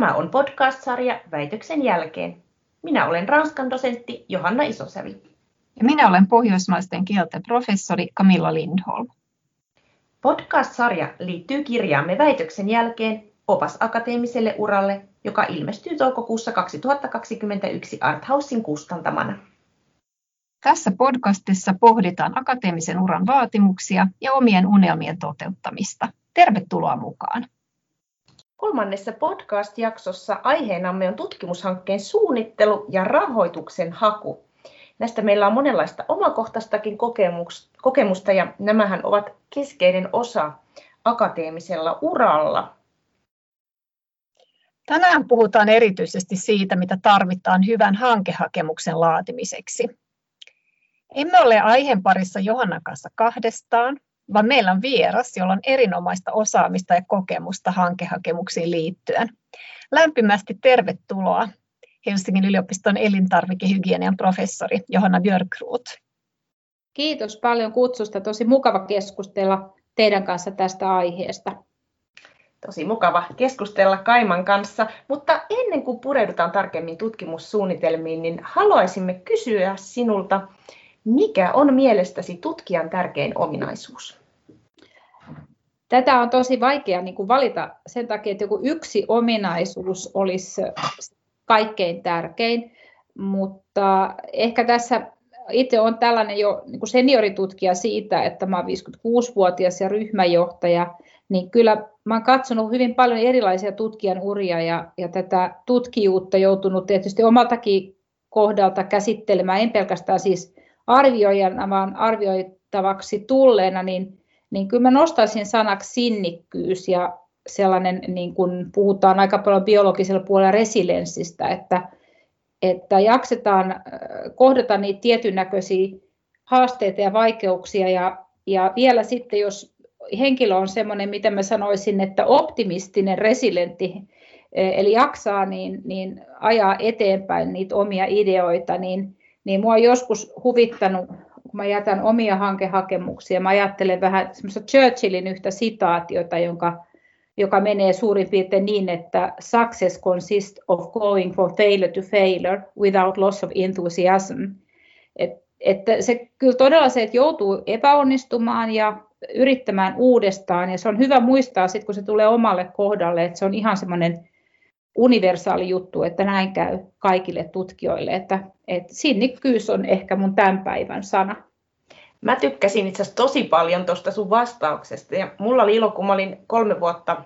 Tämä on podcast-sarja Väitöksen jälkeen. Minä olen Ranskan dosentti Johanna Isosävi. Ja minä olen pohjoismaisten kielten professori Camilla Lindholm. Podcast-sarja liittyy kirjaamme Väitöksen jälkeen opas akateemiselle uralle, joka ilmestyy toukokuussa 2021 Arthausin kustantamana. Tässä podcastissa pohditaan akateemisen uran vaatimuksia ja omien unelmien toteuttamista. Tervetuloa mukaan! Kolmannessa podcast-jaksossa aiheenamme on tutkimushankkeen suunnittelu ja rahoituksen haku. Näistä meillä on monenlaista omakohtaistakin kokemusta ja nämähän ovat keskeinen osa akateemisella uralla. Tänään puhutaan erityisesti siitä, mitä tarvitaan hyvän hankehakemuksen laatimiseksi. Emme ole aiheen parissa Johannan kanssa kahdestaan, vaan meillä on vieras, jolla on erinomaista osaamista ja kokemusta hankehakemuksiin liittyen. Lämpimästi tervetuloa Helsingin yliopiston elintarvikehygienian professori Johanna Björkruut. Kiitos paljon kutsusta. Tosi mukava keskustella teidän kanssa tästä aiheesta. Tosi mukava keskustella Kaiman kanssa, mutta ennen kuin pureudutaan tarkemmin tutkimussuunnitelmiin, niin haluaisimme kysyä sinulta, mikä on mielestäsi tutkijan tärkein ominaisuus? Tätä on tosi vaikea niin kuin valita sen takia, että joku yksi ominaisuus olisi kaikkein tärkein, mutta ehkä tässä itse olen tällainen jo niin kuin senioritutkija siitä, että mä olen 56-vuotias ja ryhmäjohtaja, niin kyllä mä olen katsonut hyvin paljon erilaisia tutkijan uria ja, ja tätä tutkijuutta joutunut tietysti omaltakin kohdalta käsittelemään, en pelkästään siis arvioijana, vaan arvioitavaksi tulleena, niin, niin kyllä mä nostaisin sanaksi sinnikkyys ja sellainen, niin kuin puhutaan aika paljon biologisella puolella resilienssistä, että, että jaksetaan äh, kohdata niitä tietyn näköisiä haasteita ja vaikeuksia ja, ja vielä sitten, jos henkilö on semmoinen, miten mä sanoisin, että optimistinen, resilientti, e, eli jaksaa niin, niin ajaa eteenpäin niitä omia ideoita, niin, niin mua on joskus huvittanut, kun mä jätän omia hankehakemuksia, mä ajattelen vähän semmoista Churchillin yhtä sitaatiota, jonka, joka menee suurin piirtein niin, että success consists of going from failure to failure without loss of enthusiasm. Et, että se kyllä todella se, että joutuu epäonnistumaan ja yrittämään uudestaan, ja se on hyvä muistaa sitten, kun se tulee omalle kohdalle, että se on ihan semmoinen universaali juttu, että näin käy kaikille tutkijoille, että, että sinnikkyys on ehkä mun tämän päivän sana. Mä tykkäsin itse asiassa tosi paljon tuosta sun vastauksesta ja mulla oli ilo, kun mä olin kolme vuotta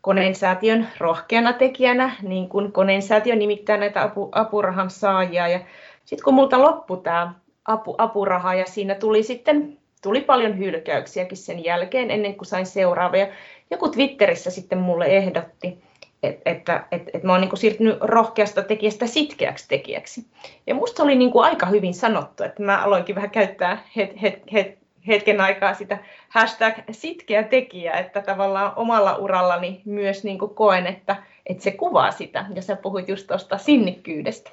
Koneen säätiön rohkeana tekijänä, niin kuin Koneen säätiö nimittää näitä apu, apurahan saajia. Ja sitten kun multa loppui tämä apu, apuraha ja siinä tuli sitten tuli paljon hylkäyksiäkin sen jälkeen ennen kuin sain seuraavia. Joku Twitterissä sitten mulle ehdotti, että, että, että, että mä oon niin siirtynyt rohkeasta tekijästä sitkeäksi tekijäksi. Ja musta oli niin kuin aika hyvin sanottu, että mä aloinkin vähän käyttää het, het, het, hetken aikaa sitä hashtag sitkeä tekijä, että tavallaan omalla urallani myös niin kuin koen, että, että se kuvaa sitä. Ja sä puhuit just tuosta sinnikkyydestä.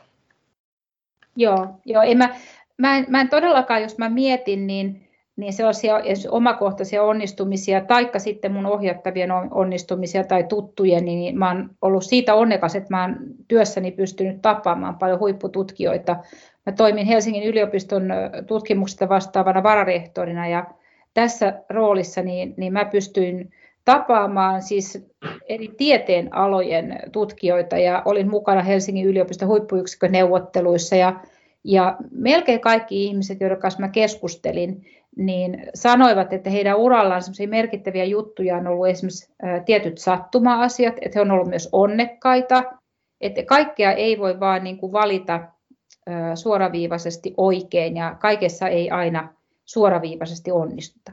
Joo, joo ei mä, mä, en, mä en todellakaan, jos mä mietin, niin niin sellaisia omakohtaisia onnistumisia, taikka sitten mun ohjattavien onnistumisia tai tuttujen, niin mä oon ollut siitä onnekas, että mä oon työssäni pystynyt tapaamaan paljon huippututkijoita. Mä toimin Helsingin yliopiston tutkimuksesta vastaavana vararehtorina ja tässä roolissa niin, niin mä pystyin tapaamaan siis eri tieteen alojen tutkijoita ja olin mukana Helsingin yliopiston huippuyksikön neuvotteluissa ja, ja melkein kaikki ihmiset, joiden kanssa mä keskustelin, niin sanoivat, että heidän urallaan merkittäviä juttuja on ollut esimerkiksi tietyt sattuma-asiat, että he on ollut myös onnekkaita, että kaikkea ei voi vaan niin kuin valita suoraviivaisesti oikein ja kaikessa ei aina suoraviivaisesti onnistuta.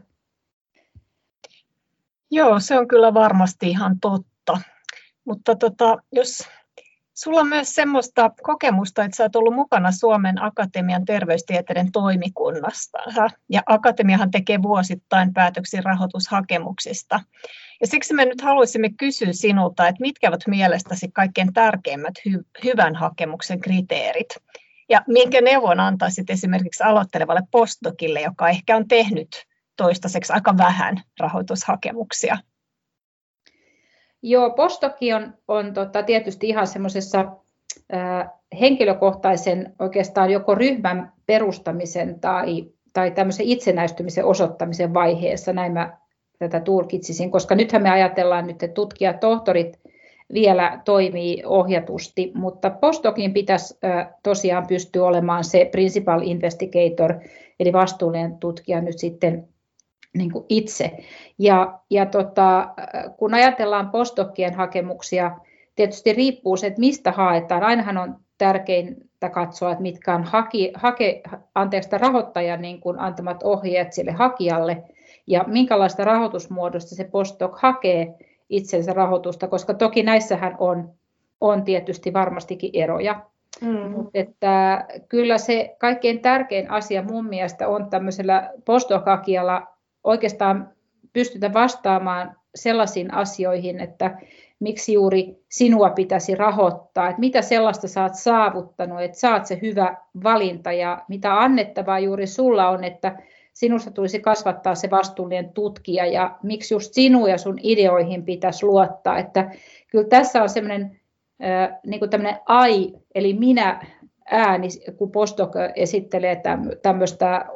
Joo, se on kyllä varmasti ihan totta. Mutta tota, jos Sulla on myös semmoista kokemusta, että sä oot ollut mukana Suomen Akatemian terveystieteiden toimikunnasta. Ja Akatemiahan tekee vuosittain päätöksiä rahoitushakemuksista. Ja siksi me nyt haluaisimme kysyä sinulta, että mitkä ovat mielestäsi kaikkein tärkeimmät hy- hyvän hakemuksen kriteerit? Ja minkä neuvon antaisit esimerkiksi aloittelevalle postokille, joka ehkä on tehnyt toistaiseksi aika vähän rahoitushakemuksia? Joo, postoki on, on tota, tietysti ihan semmoisessa henkilökohtaisen oikeastaan joko ryhmän perustamisen tai, tai tämmöisen itsenäistymisen osoittamisen vaiheessa, näin mä tätä tulkitsisin, koska nythän me ajatellaan nyt, että tutkijat, tohtorit vielä toimii ohjatusti, mutta postdokin pitäisi tosiaan pystyä olemaan se principal investigator, eli vastuullinen tutkija nyt sitten niin kuin itse. Ja, ja tota, kun ajatellaan postdokkien hakemuksia, tietysti riippuu se, että mistä haetaan. Ainahan on tärkeintä katsoa, että mitkä on haki, hake, anteeksi, rahoittajan niin kuin antamat ohjeet sille hakijalle ja minkälaista rahoitusmuodosta se postdoc hakee itsensä rahoitusta, koska toki näissähän on, on tietysti varmastikin eroja. Mm. Mutta että kyllä se kaikkein tärkein asia mun mielestä on tämmöisellä postdoc-hakijalla oikeastaan pystytä vastaamaan sellaisiin asioihin, että miksi juuri sinua pitäisi rahoittaa, että mitä sellaista saat saavuttanut, että saat se hyvä valinta? Ja mitä annettavaa juuri sulla on, että sinusta tulisi kasvattaa se vastuullinen tutkija? Ja miksi just sinua ja sun ideoihin pitäisi luottaa, että kyllä tässä on semmoinen niin kuin tämmöinen ai, eli minä ääni, kun Postdoc esittelee tämmöistä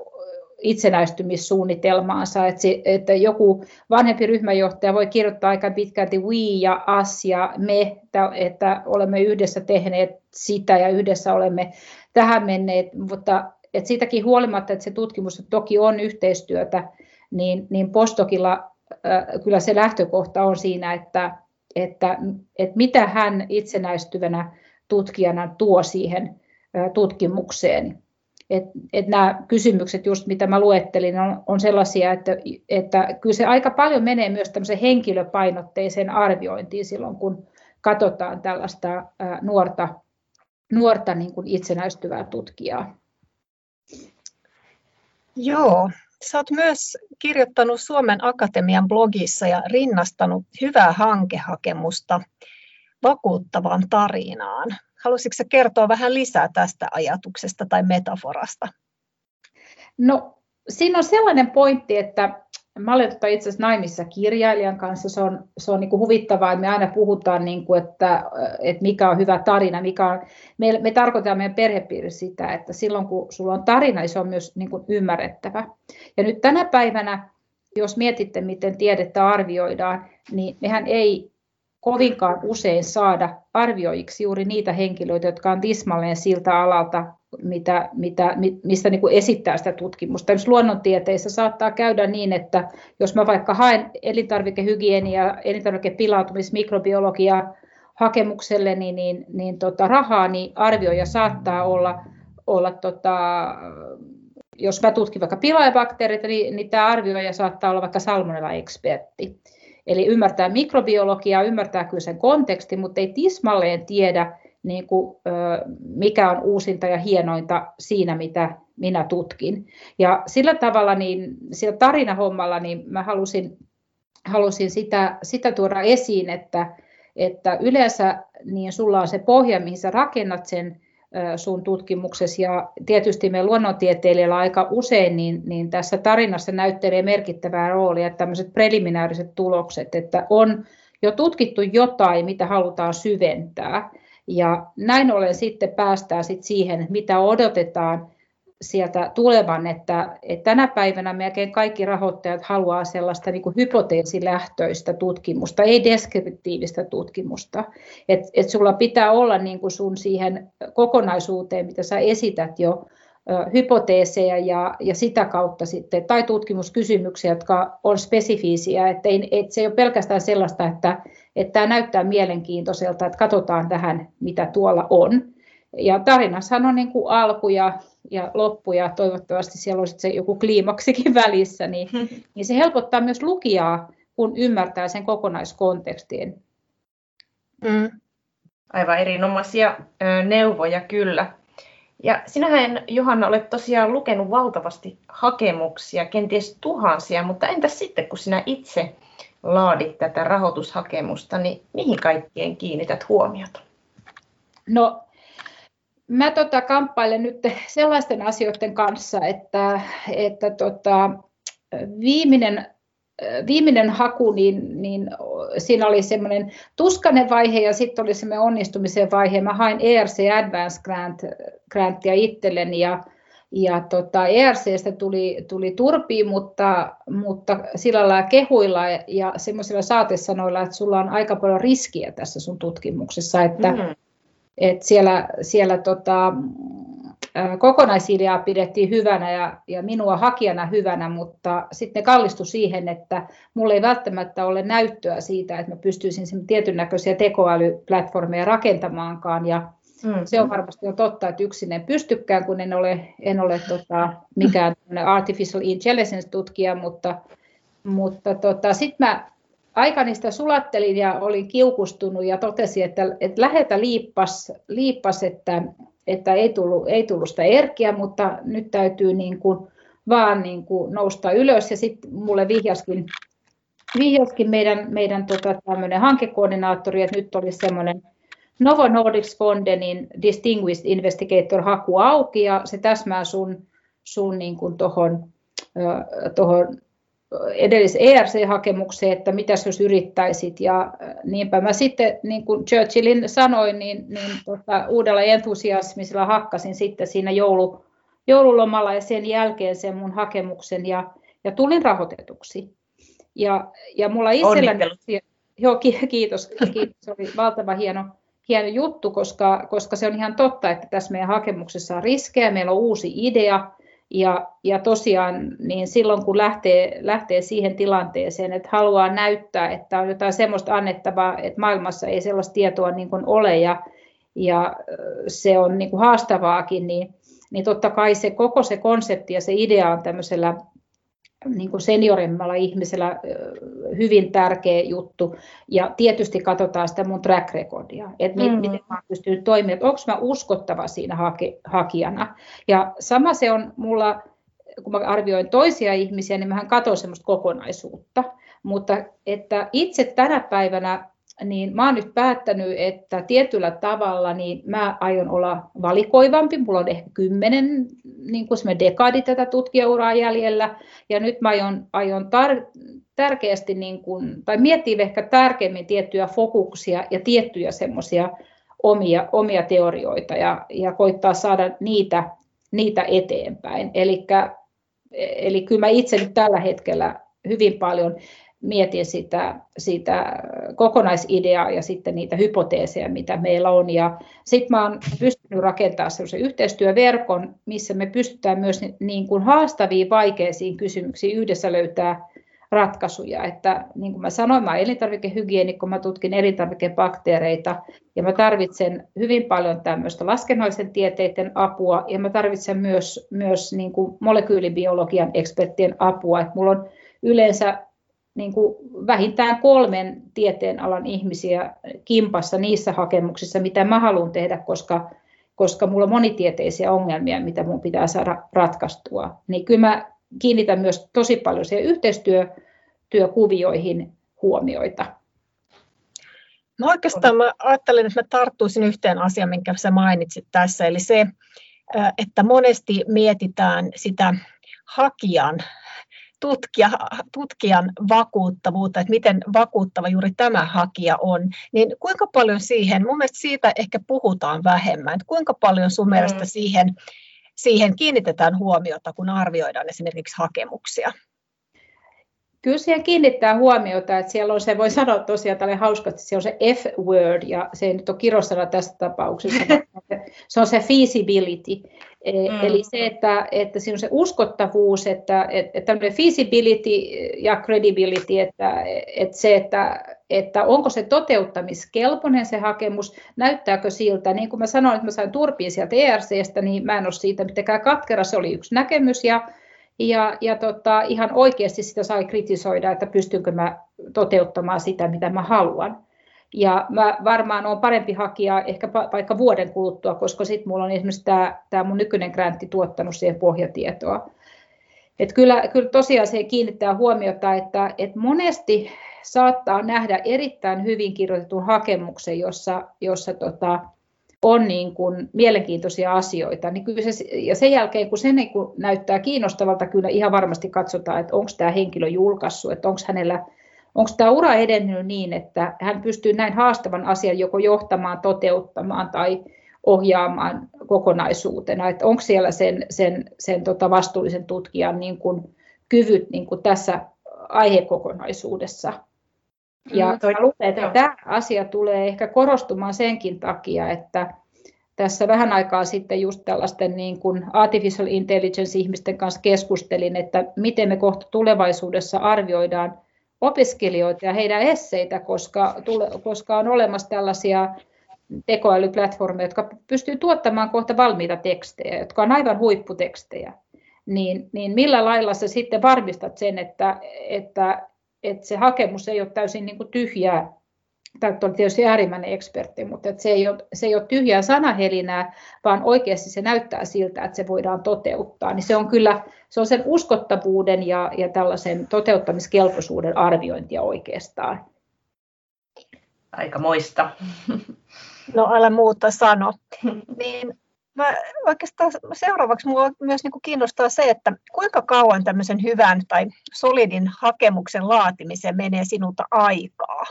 itsenäistymissuunnitelmaansa, että, se, että joku vanhempi ryhmäjohtaja voi kirjoittaa aika pitkälti we ja us ja me, että, että olemme yhdessä tehneet sitä ja yhdessä olemme tähän menneet, mutta että siitäkin huolimatta, että se tutkimus toki on yhteistyötä, niin, niin postokilla äh, kyllä se lähtökohta on siinä, että, että, että mitä hän itsenäistyvänä tutkijana tuo siihen äh, tutkimukseen. Et, et nämä kysymykset, just mitä mä luettelin, on, on sellaisia, että, että kyllä se aika paljon menee myös tämmöiseen henkilöpainotteiseen arviointiin silloin, kun katsotaan tällaista ää, nuorta, nuorta niin kuin itsenäistyvää tutkijaa. Joo, Sä oot myös kirjoittanut Suomen Akatemian blogissa ja rinnastanut hyvää hankehakemusta vakuuttavaan tarinaan. Haluaisitko kertoa vähän lisää tästä ajatuksesta tai metaforasta? No, siinä on sellainen pointti, että mä olen tota itse asiassa naimissa kirjailijan kanssa. Se on, se on niin kuin huvittavaa, että me aina puhutaan, niin kuin, että, että mikä on hyvä tarina. Mikä on, me, me tarkoitamme meidän perhepiirissä sitä, että silloin kun sulla on tarina, niin se on myös niin kuin ymmärrettävä. Ja nyt tänä päivänä, jos mietitte, miten tiedettä arvioidaan, niin mehän ei kovinkaan usein saada arvioiksi juuri niitä henkilöitä, jotka on tismalleen siltä alalta, mitä, mitä, mistä niin kuin esittää sitä tutkimusta. Esimerkiksi luonnontieteissä saattaa käydä niin, että jos mä vaikka haen elintarvikehygienia, elintarvikepilautumis, mikrobiologia hakemukselle niin, niin, niin tota, rahaa, niin arvioija saattaa olla, olla tota, jos mä tutkin vaikka pilaajabakteereita, niin, niin tämä arvioija saattaa olla vaikka salmonella-ekspertti. Eli ymmärtää mikrobiologiaa, ymmärtää kyllä sen konteksti, mutta ei tismalleen tiedä, niin kuin, mikä on uusinta ja hienointa siinä, mitä minä tutkin. Ja sillä tavalla, niin sillä tarinahommalla, niin mä halusin, halusin sitä, sitä tuoda esiin, että, että yleensä niin sulla on se pohja, mihin sä rakennat sen sun tutkimuksessa ja tietysti me luonnontieteilijällä aika usein niin, niin tässä tarinassa näyttelee merkittävää roolia tämmöiset preliminääriset tulokset, että on jo tutkittu jotain, mitä halutaan syventää. Ja näin ollen sitten päästään sitten siihen, mitä odotetaan sieltä tulevan, että, että tänä päivänä melkein kaikki rahoittajat haluaa sellaista niin kuin hypoteesilähtöistä tutkimusta, ei deskriptiivistä tutkimusta. Että et sulla pitää olla niin kuin sun siihen kokonaisuuteen, mitä sä esität jo, hypoteeseja ja, ja sitä kautta sitten, tai tutkimuskysymyksiä, jotka on spesifiisiä, että ei, et se ei ole pelkästään sellaista, että, että tämä näyttää mielenkiintoiselta, että katsotaan tähän, mitä tuolla on. Ja tarinassahan on niin kuin alku ja, ja loppu ja toivottavasti siellä on se joku kliimaksikin välissä, niin, niin se helpottaa myös lukijaa, kun ymmärtää sen kokonaiskontekstin. Mm. Aivan erinomaisia neuvoja kyllä. Ja sinähän, Johanna, olet tosiaan lukenut valtavasti hakemuksia, kenties tuhansia, mutta entäs sitten, kun sinä itse laadit tätä rahoitushakemusta, niin mihin kaikkien kiinnität huomiota? No, mä tota kamppailen nyt sellaisten asioiden kanssa, että, että tota, viimeinen viimeinen haku, niin, niin siinä oli semmoinen tuskainen vaihe ja sitten oli semmoinen onnistumisen vaihe. Mä hain ERC Advanced Grant, Grantia itselleni ja, ja tota, ERCstä tuli, tuli turpi, mutta, mutta sillä lailla kehuilla ja semmoisilla saatesanoilla, että sulla on aika paljon riskiä tässä sun tutkimuksessa, että, mm. Että siellä, siellä tota, kokonaisideaa pidettiin hyvänä ja, ja minua hakijana hyvänä, mutta sitten ne kallistui siihen, että mulla ei välttämättä ole näyttöä siitä, että mä pystyisin tietyn näköisiä tekoälyplatformeja rakentamaankaan ja mm. se on varmasti on totta, että yksin en pystykään, kun en ole, en ole tota, mikään artificial intelligence-tutkija, mutta, mutta tota, sitten mä aikani sitä sulattelin ja olin kiukustunut ja totesin, että, että lähetä liippas, liippas että että ei tullut, ei tullut sitä erkiä, mutta nyt täytyy niin kuin vaan niin kuin nousta ylös. Ja sitten mulle vihjaskin, vihjaskin meidän, meidän tota, hankekoordinaattori, että nyt olisi semmoinen Novo Nordics Fondenin Distinguished Investigator-haku auki, ja se täsmää sun, sun niin kuin tohon, tohon edellis ERC-hakemukseen, että mitäs jos yrittäisit. Ja niinpä mä sitten, niin kuin Churchillin sanoin, niin, niin tota, uudella entusiasmisella hakkasin sitten siinä joulu, joululomalla ja sen jälkeen sen mun hakemuksen ja, ja tulin rahoitetuksi. Ja, ja mulla itselläni... Joo, kiitos, kiitos. Se oli valtava hieno, hieno juttu, koska, koska se on ihan totta, että tässä meidän hakemuksessa on riskejä, meillä on uusi idea, ja, ja tosiaan niin silloin kun lähtee, lähtee siihen tilanteeseen, että haluaa näyttää, että on jotain semmoista annettavaa, että maailmassa ei sellaista tietoa niin kuin ole ja, ja se on niin kuin haastavaakin, niin, niin totta kai se koko se konsepti ja se idea on tämmöisellä niin kuin seniorimmalla ihmisellä hyvin tärkeä juttu. Ja tietysti katsotaan sitä mun track recordia, että mm. miten mä pystyn toimimaan, että onko mä uskottava siinä haki, hakijana. Ja sama se on mulla, kun mä arvioin toisia ihmisiä, niin mähän katson semmoista kokonaisuutta. Mutta että itse tänä päivänä niin mä oon nyt päättänyt, että tietyllä tavalla niin mä aion olla valikoivampi. Mulla on ehkä kymmenen niin kuin dekadi tätä tutkijauraa jäljellä. Ja nyt mä aion, aion tar- tärkeästi niin kuin, tai miettiä ehkä tärkeimmin tiettyjä fokuksia ja tiettyjä semmoisia omia, omia teorioita ja, ja koittaa saada niitä, niitä eteenpäin. Elikkä, eli kyllä mä itse nyt tällä hetkellä hyvin paljon mietin sitä, sitä kokonaisideaa ja sitten niitä hypoteeseja, mitä meillä on. Ja sitten mä oon pystynyt rakentamaan sellaisen yhteistyöverkon, missä me pystytään myös niin kuin haastaviin, vaikeisiin kysymyksiin yhdessä löytää ratkaisuja. Että niin kuin mä sanoin, mä olen elintarvikehygienikko, mä tutkin elintarvikebakteereita ja mä tarvitsen hyvin paljon tämmöistä laskennallisen tieteiden apua ja mä tarvitsen myös, myös niin kuin molekyylibiologian eksperttien apua. Että mulla on yleensä niin kuin vähintään kolmen tieteenalan ihmisiä kimpassa niissä hakemuksissa, mitä mä haluan tehdä, koska, koska mulla on monitieteisiä ongelmia, mitä mun pitää saada ratkaistua. Niin kyllä mä kiinnitän myös tosi paljon siihen yhteistyökuvioihin huomioita. No oikeastaan mä ajattelin, että mä tarttuisin yhteen asiaan, minkä sä mainitsit tässä, eli se, että monesti mietitään sitä hakijan tutkia, tutkijan vakuuttavuutta, että miten vakuuttava juuri tämä hakija on, niin kuinka paljon siihen, mun mielestä siitä ehkä puhutaan vähemmän, että kuinka paljon sun mielestä mm. siihen, siihen kiinnitetään huomiota, kun arvioidaan esimerkiksi hakemuksia? Kyllä siihen kiinnittää huomiota, että siellä on se, voi sanoa tosiaan tälle hauskasti, se on se F-word, ja se ei nyt ole kirosana tässä tapauksessa, se on se feasibility. Mm. Eli se, että, että siinä on se uskottavuus, että, että feasibility ja credibility, että, että se, että, että onko se toteuttamiskelpoinen se hakemus, näyttääkö siltä, niin kuin mä sanoin, että mä sain turpiin sieltä ERCstä, niin mä en ole siitä mitenkään katkera, se oli yksi näkemys, ja ja, ja tota, ihan oikeasti sitä sai kritisoida, että pystynkö mä toteuttamaan sitä, mitä mä haluan. Ja mä varmaan olen parempi hakija ehkä vaikka vuoden kuluttua, koska sitten mulla on esimerkiksi tämä, tämä mun nykyinen gräntti tuottanut siihen pohjatietoa. Et kyllä, kyllä tosiaan se kiinnittää huomiota, että, että monesti saattaa nähdä erittäin hyvin kirjoitetun hakemuksen, jossa, jossa tota, on niin kuin mielenkiintoisia asioita, niin kyllä se, ja sen jälkeen kun se niin kuin näyttää kiinnostavalta, kyllä ihan varmasti katsotaan, että onko tämä henkilö julkaissut, että onko hänellä onko tämä ura edennyt niin, että hän pystyy näin haastavan asian joko johtamaan, toteuttamaan tai ohjaamaan kokonaisuutena, että onko siellä sen, sen, sen tota vastuullisen tutkijan niin kuin kyvyt niin kuin tässä aihekokonaisuudessa. Ja mm, toi, luulen, että tämä asia tulee ehkä korostumaan senkin takia, että tässä vähän aikaa sitten just tällaisten niin kuin artificial intelligence-ihmisten kanssa keskustelin, että miten me kohta tulevaisuudessa arvioidaan opiskelijoita ja heidän esseitä, koska, koska on olemassa tällaisia tekoälyplatformeja, jotka pystyy tuottamaan kohta valmiita tekstejä, jotka on aivan huipputekstejä. Niin, niin millä lailla sä sitten varmistat sen, että, että, että se hakemus ei ole täysin niin kuin tyhjää tämä on tietysti äärimmäinen ekspertti, mutta että se, ei ole, se ei ole tyhjää sanahelinää, vaan oikeasti se näyttää siltä, että se voidaan toteuttaa. Niin se on kyllä se on sen uskottavuuden ja, ja tällaisen toteuttamiskelpoisuuden arviointia oikeastaan. Aika moista. No älä muuta sano. Niin mä oikeastaan seuraavaksi minua myös niin kuin kiinnostaa se, että kuinka kauan tämmöisen hyvän tai solidin hakemuksen laatimiseen menee sinulta aikaa?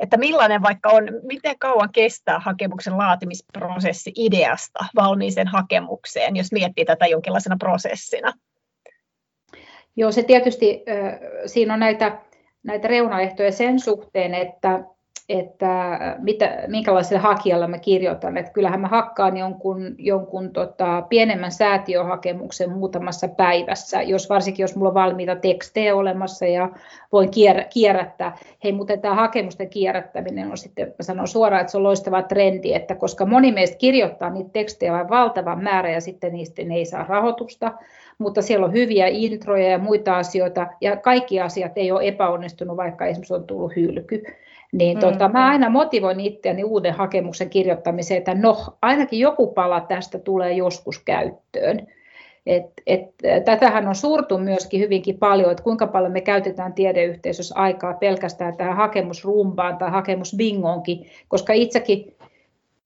Että millainen vaikka on, miten kauan kestää hakemuksen laatimisprosessi ideasta valmiiseen hakemukseen, jos miettii tätä jonkinlaisena prosessina? Joo, se tietysti, siinä on näitä, näitä reunaehtoja sen suhteen, että että mitä, minkälaiselle hakijalle mä kirjoitan. Että kyllähän mä hakkaan jonkun, jonkun tota, pienemmän säätiöhakemuksen muutamassa päivässä, jos varsinkin jos mulla on valmiita tekstejä olemassa ja voin kier, kierrättää. Hei, mutta tämä hakemusten kierrättäminen on sitten, mä sanon suoraan, että se on loistava trendi, että koska moni meistä kirjoittaa niitä tekstejä vain valtavan määrä ja sitten niistä ei saa rahoitusta, mutta siellä on hyviä introja ja muita asioita, ja kaikki asiat ei ole epäonnistunut, vaikka esimerkiksi on tullut hylky. Niin mm. tota, mä aina motivoin itseäni uuden hakemuksen kirjoittamiseen, että no, ainakin joku pala tästä tulee joskus käyttöön. Et, et, tätähän on suurtu myöskin hyvinkin paljon, että kuinka paljon me käytetään tiedeyhteisössä aikaa pelkästään tähän hakemusrumbaan tai hakemusbingoonkin, koska itsekin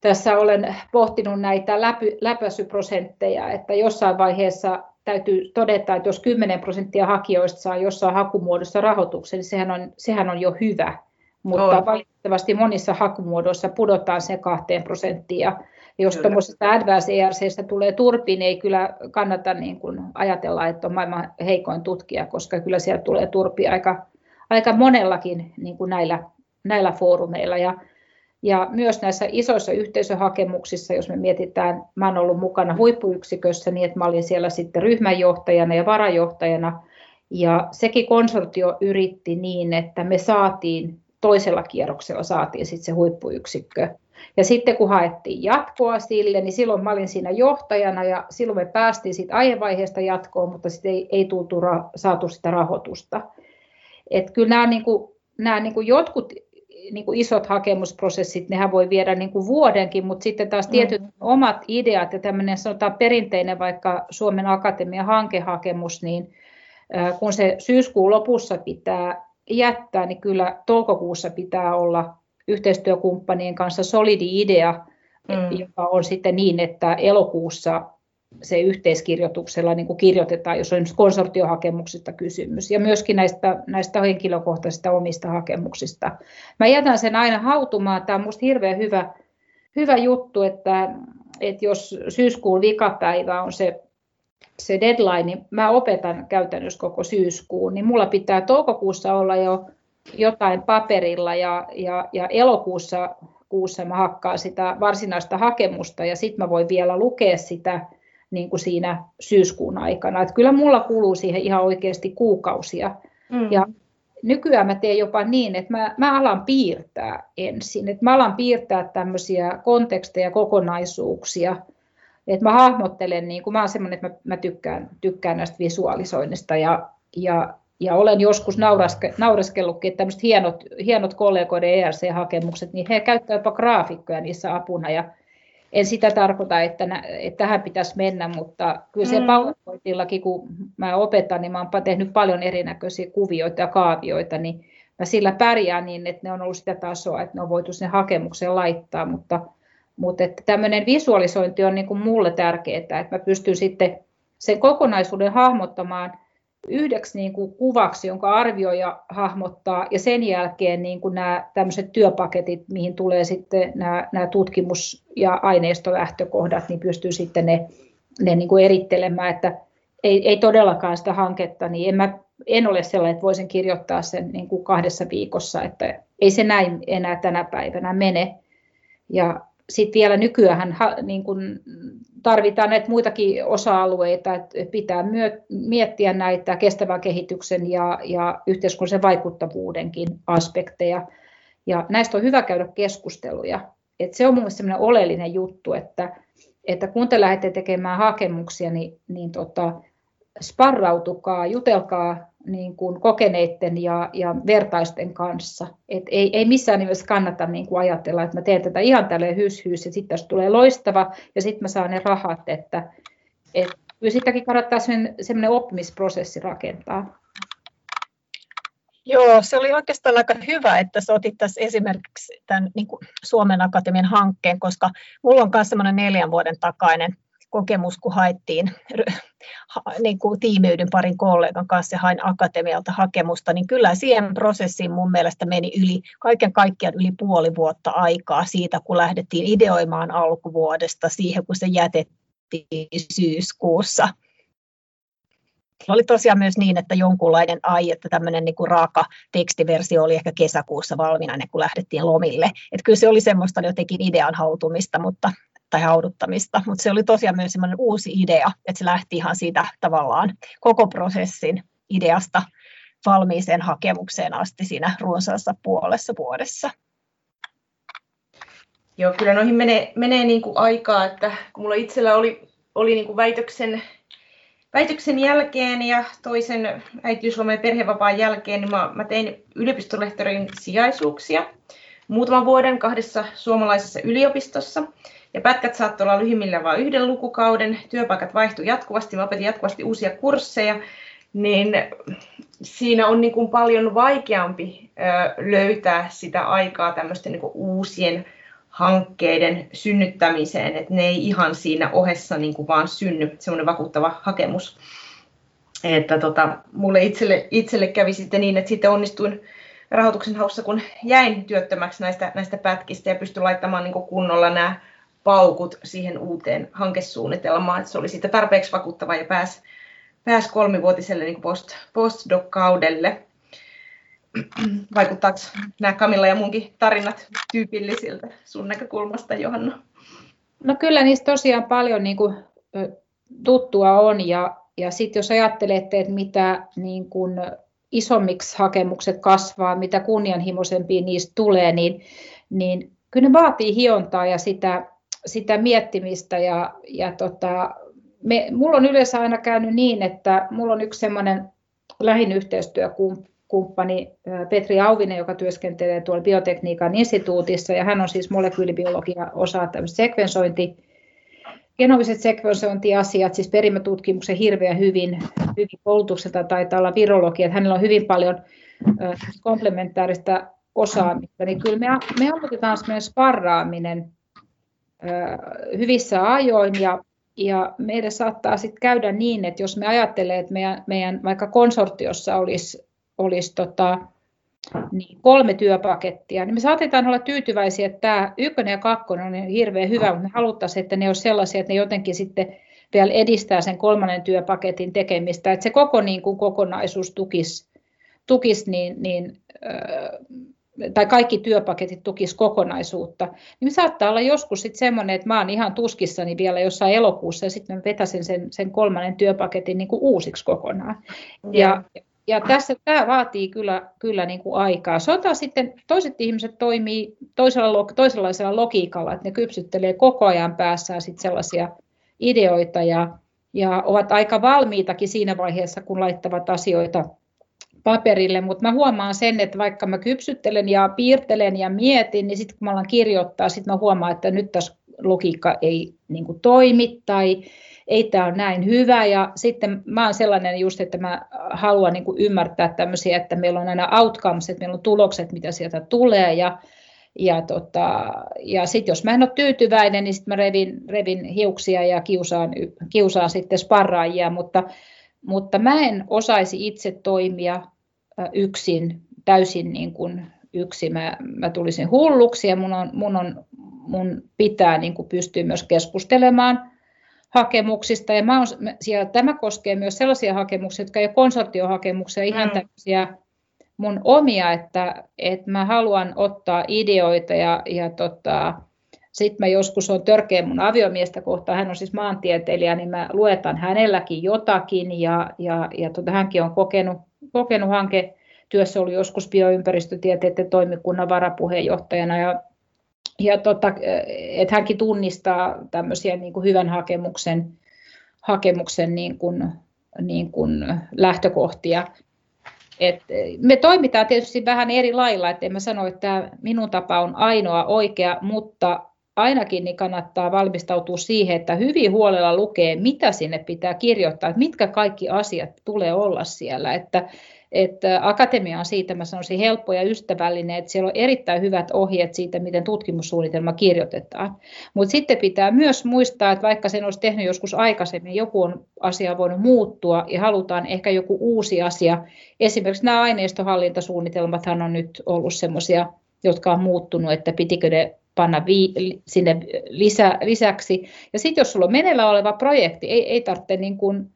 tässä olen pohtinut näitä läpy, läpäisyprosentteja, että jossain vaiheessa täytyy todeta, että jos 10 prosenttia hakijoista saa jossain hakumuodossa rahoituksen, niin sehän on, sehän on jo hyvä mutta on. valitettavasti monissa hakumuodoissa pudotaan se kahteen prosenttiin. Ja jos tuommoisesta Advanced ERCstä tulee turpi, niin ei kyllä kannata niin kuin ajatella, että on maailman heikoin tutkija, koska kyllä sieltä tulee turpi aika, aika monellakin niin kuin näillä, näillä foorumeilla. Ja, ja myös näissä isoissa yhteisöhakemuksissa, jos me mietitään, mä olen ollut mukana huippuyksikössä niin, että mä olin siellä sitten ryhmänjohtajana ja varajohtajana, ja sekin konsortio yritti niin, että me saatiin toisella kierroksella saatiin sitten se huippuyksikkö. Ja sitten kun haettiin jatkoa sille, niin silloin mä olin siinä johtajana ja silloin me päästiin siitä aihevaiheesta jatkoon, mutta sitten ei, ei tultu ra- saatu sitä rahoitusta. Et kyllä nämä, niin kuin, nämä niin kuin jotkut niin kuin isot hakemusprosessit, nehän voi viedä niin kuin vuodenkin, mutta sitten taas tietyt mm. omat ideat ja tämmöinen sanotaan perinteinen vaikka Suomen Akatemian hankehakemus, niin kun se syyskuun lopussa pitää jättää, niin kyllä toukokuussa pitää olla yhteistyökumppanien kanssa solidi idea, mm. joka on sitten niin, että elokuussa se yhteiskirjoituksella niin kuin kirjoitetaan, jos on esimerkiksi konsortiohakemuksista kysymys, ja myöskin näistä, näistä henkilökohtaisista omista hakemuksista. Mä jätän sen aina hautumaan. Tämä on minusta hirveän hyvä, hyvä juttu, että, että jos syyskuun vikapäivä on se se deadline, niin mä opetan käytännössä koko syyskuun, niin mulla pitää toukokuussa olla jo jotain paperilla ja, ja, ja elokuussa kuussa mä hakkaan sitä varsinaista hakemusta ja sitten mä voin vielä lukea sitä niin kuin siinä syyskuun aikana. Et kyllä mulla kuluu siihen ihan oikeasti kuukausia. Mm. Ja nykyään mä teen jopa niin, että mä, mä alan piirtää ensin. Että mä alan piirtää tämmöisiä konteksteja, kokonaisuuksia – et mä hahmottelen, niin kun mä oon semmoinen, että mä, mä tykkään, tykkään näistä visualisoinnista ja, ja, ja olen joskus nauraske, naureskellutkin, että tämmöiset hienot, hienot kollegoiden ERC-hakemukset, niin he käyttävät jopa graafikkoja niissä apuna ja en sitä tarkoita, että, nä, että tähän pitäisi mennä, mutta kyllä se mm. PowerPointillakin, kun mä opetan, niin mä oon tehnyt paljon erinäköisiä kuvioita ja kaavioita, niin mä sillä pärjään niin, että ne on ollut sitä tasoa, että ne on voitu sen hakemuksen laittaa, mutta mutta että tämmöinen visualisointi on niin kuin mulle tärkeää, että mä pystyn sitten sen kokonaisuuden hahmottamaan yhdeksi niin kuin kuvaksi, jonka arvioija hahmottaa, ja sen jälkeen niin kuin nämä tämmöiset työpaketit, mihin tulee sitten nämä, nämä tutkimus- ja aineistolähtökohdat, niin pystyy sitten ne, ne niin kuin erittelemään, että ei, ei todellakaan sitä hanketta, niin en, mä, en ole sellainen, että voisin kirjoittaa sen niin kuin kahdessa viikossa, että ei se näin enää tänä päivänä mene. Ja sitten vielä nykyään niin kun tarvitaan näitä muitakin osa-alueita, että pitää myö, miettiä näitä kestävän kehityksen ja, ja yhteiskunnallisen vaikuttavuudenkin aspekteja. Ja näistä on hyvä käydä keskusteluja. Et se on mielestäni oleellinen juttu, että, että kun te lähdette tekemään hakemuksia, niin, niin tota, sparrautukaa, jutelkaa niin kuin kokeneiden ja, ja vertaisten kanssa. Et ei, ei missään nimessä kannata niin kuin ajatella, että mä teen tätä ihan tälleen hys, hys ja sitten tästä tulee loistava ja sitten mä saan ne rahat. Että, et, kyllä sitäkin kannattaa sellainen oppimisprosessi rakentaa. Joo, se oli oikeastaan aika hyvä, että sä otit tässä esimerkiksi tämän niin kuin Suomen Akatemian hankkeen, koska mulla on myös semmoinen neljän vuoden takainen kokemus, kun haettiin niin kuin tiimiyden parin kollegan kanssa ja hain akatemialta hakemusta, niin kyllä siihen prosessiin mun mielestä meni yli, kaiken kaikkiaan yli puoli vuotta aikaa siitä, kun lähdettiin ideoimaan alkuvuodesta siihen, kun se jätettiin syyskuussa. Oli tosiaan myös niin, että jonkunlainen ai, että tämmöinen niin kuin raaka tekstiversio oli ehkä kesäkuussa valmiina, kun lähdettiin lomille. Että kyllä se oli semmoista jotenkin idean hautumista, mutta tai hauduttamista, mutta se oli tosiaan myös semmoinen uusi idea, että se lähti ihan siitä tavallaan koko prosessin ideasta valmiiseen hakemukseen asti siinä runsaassa puolessa vuodessa. Joo, kyllä noihin menee, menee niin kuin aikaa, että kun mulla itsellä oli, oli niin kuin väitöksen, väitöksen jälkeen ja toisen äitiysloman ja perhevapaan jälkeen, niin mä, mä tein yliopistolehtorin sijaisuuksia muutaman vuoden kahdessa suomalaisessa yliopistossa. Ja pätkät saattoi olla lyhimmillä vain yhden lukukauden, työpaikat vaihtui jatkuvasti, mä opetin jatkuvasti uusia kursseja, niin siinä on niin kuin paljon vaikeampi löytää sitä aikaa tämmöisten niin kuin uusien hankkeiden synnyttämiseen, että ne ei ihan siinä ohessa niin kuin vaan synny, semmoinen vakuuttava hakemus. Että tota, mulle itselle, itselle kävi sitten niin, että sitten onnistuin rahoituksen haussa, kun jäin työttömäksi näistä, näistä pätkistä ja pystyin laittamaan niin kuin kunnolla nämä paukut siihen uuteen hankesuunnitelmaan, että se oli siitä tarpeeksi vakuuttava ja pääsi pääs kolmivuotiselle niin post, postdoc-kaudelle. Vaikuttaako nämä Kamilla ja munkin tarinat tyypillisiltä sun näkökulmasta, Johanna? No kyllä niistä tosiaan paljon niin kuin, tuttua on ja, ja sitten jos ajattelette, että mitä niin kuin, isommiksi hakemukset kasvaa, mitä kunnianhimoisempia niistä tulee, niin, niin kyllä ne vaatii hiontaa ja sitä sitä miettimistä ja, ja tota, me, mulla on yleensä aina käynyt niin, että mulla on yksi semmoinen lähin yhteistyökumppani Petri Auvinen, joka työskentelee tuolla biotekniikan instituutissa ja hän on siis molekyylibiologia osaa tämmöistä sekvensointi, genomiset sekvensointiasiat, siis perimätutkimuksen hirveän hyvin, hyvin koulutukselta taitaa olla virologia, että hänellä on hyvin paljon komplementaarista osaamista, niin kyllä me, me aloitetaan semmoinen sparraaminen hyvissä ajoin ja, ja meidän saattaa sitten käydä niin, että jos me ajattelee, että meidän, meidän vaikka konsortiossa olisi, olisi tota, niin kolme työpakettia, niin me saatetaan olla tyytyväisiä, että tämä ykkönen ja kakkonen on hirveän hyvä, mutta me haluttaisiin, että ne olisi sellaisia, että ne jotenkin sitten vielä edistää sen kolmannen työpaketin tekemistä, että se koko niin kuin kokonaisuus tukisi, tukisi niin, niin tai kaikki työpaketit tukis kokonaisuutta, niin saattaa olla joskus sitten semmoinen, että mä oon ihan tuskissani vielä jossain elokuussa ja sitten mä vetäisin sen, sen kolmannen työpaketin niin kuin uusiksi kokonaan. Mm. Ja, ja tässä tämä vaatii kyllä, kyllä niin kuin aikaa. Sota sitten, toiset ihmiset toimii toisella, toisenlaisella logiikalla, että ne kypsyttelee koko ajan päässään sitten sellaisia ideoita ja, ja ovat aika valmiitakin siinä vaiheessa, kun laittavat asioita paperille, mutta mä huomaan sen, että vaikka mä kypsyttelen ja piirtelen ja mietin, niin sitten kun mä alan kirjoittaa, sitten mä huomaan, että nyt tässä logiikka ei niin kuin, toimi tai ei tämä ole näin hyvä. Ja sitten mä oon sellainen just, että mä haluan niin kuin, ymmärtää tämmöisiä, että meillä on aina outcomes, että meillä on tulokset, mitä sieltä tulee ja ja, tota, ja sitten jos mä en ole tyytyväinen, niin sitten mä revin, revin hiuksia ja kiusaan, kiusaan sitten sparraajia, mutta, mutta mä en osaisi itse toimia yksin, täysin niin kuin yksin. Mä, mä tulisin hulluksi ja mun, on, mun, on, mun pitää niin kuin pystyä myös keskustelemaan hakemuksista. Ja mä on, ja tämä koskee myös sellaisia hakemuksia, jotka ei ole konsortiohakemuksia, ihan mm. tämmöisiä mun omia, että, että mä haluan ottaa ideoita ja, ja tota, sitten mä joskus on törkeä mun aviomiestä kohtaan, hän on siis maantieteilijä, niin mä luetan hänelläkin jotakin. Ja, ja, ja tota, hänkin on kokenut, kokenut hanke työssä ollut joskus bioympäristötieteiden toimikunnan varapuheenjohtajana. Ja, ja tota, että hänkin tunnistaa tämmöisiä niin kuin hyvän hakemuksen, hakemuksen niin kuin, niin kuin lähtökohtia. Et me toimitaan tietysti vähän eri lailla, että en mä sano, että minun tapa on ainoa oikea, mutta ainakin niin kannattaa valmistautua siihen, että hyvin huolella lukee, mitä sinne pitää kirjoittaa, että mitkä kaikki asiat tulee olla siellä. Että, että akatemia on siitä, mä sanoisin, helppo ja ystävällinen, että siellä on erittäin hyvät ohjeet siitä, miten tutkimussuunnitelma kirjoitetaan. Mutta sitten pitää myös muistaa, että vaikka sen olisi tehnyt joskus aikaisemmin, joku on asia voinut muuttua ja halutaan ehkä joku uusi asia. Esimerkiksi nämä aineistohallintasuunnitelmathan on nyt ollut sellaisia, jotka on muuttunut, että pitikö ne panna vi- sinne lisä, lisäksi. Ja sitten jos sulla on meneillä oleva projekti, ei, ei tarvitse niin kuin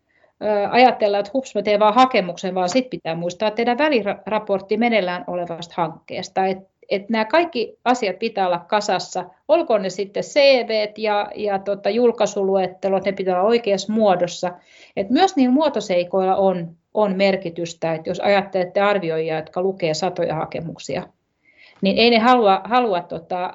ajatella, että hups, mä teen vaan hakemuksen, vaan sitten pitää muistaa tehdä väliraportti meneillään olevasta hankkeesta. Et, et nämä kaikki asiat pitää olla kasassa, olkoon ne sitten CV ja, ja tota, julkaisuluettelot, ne pitää olla oikeassa muodossa. Et myös niin muotoseikoilla on, on merkitystä, että jos ajattelette arvioijia, jotka lukee satoja hakemuksia, niin ei ne halua, halua, tota,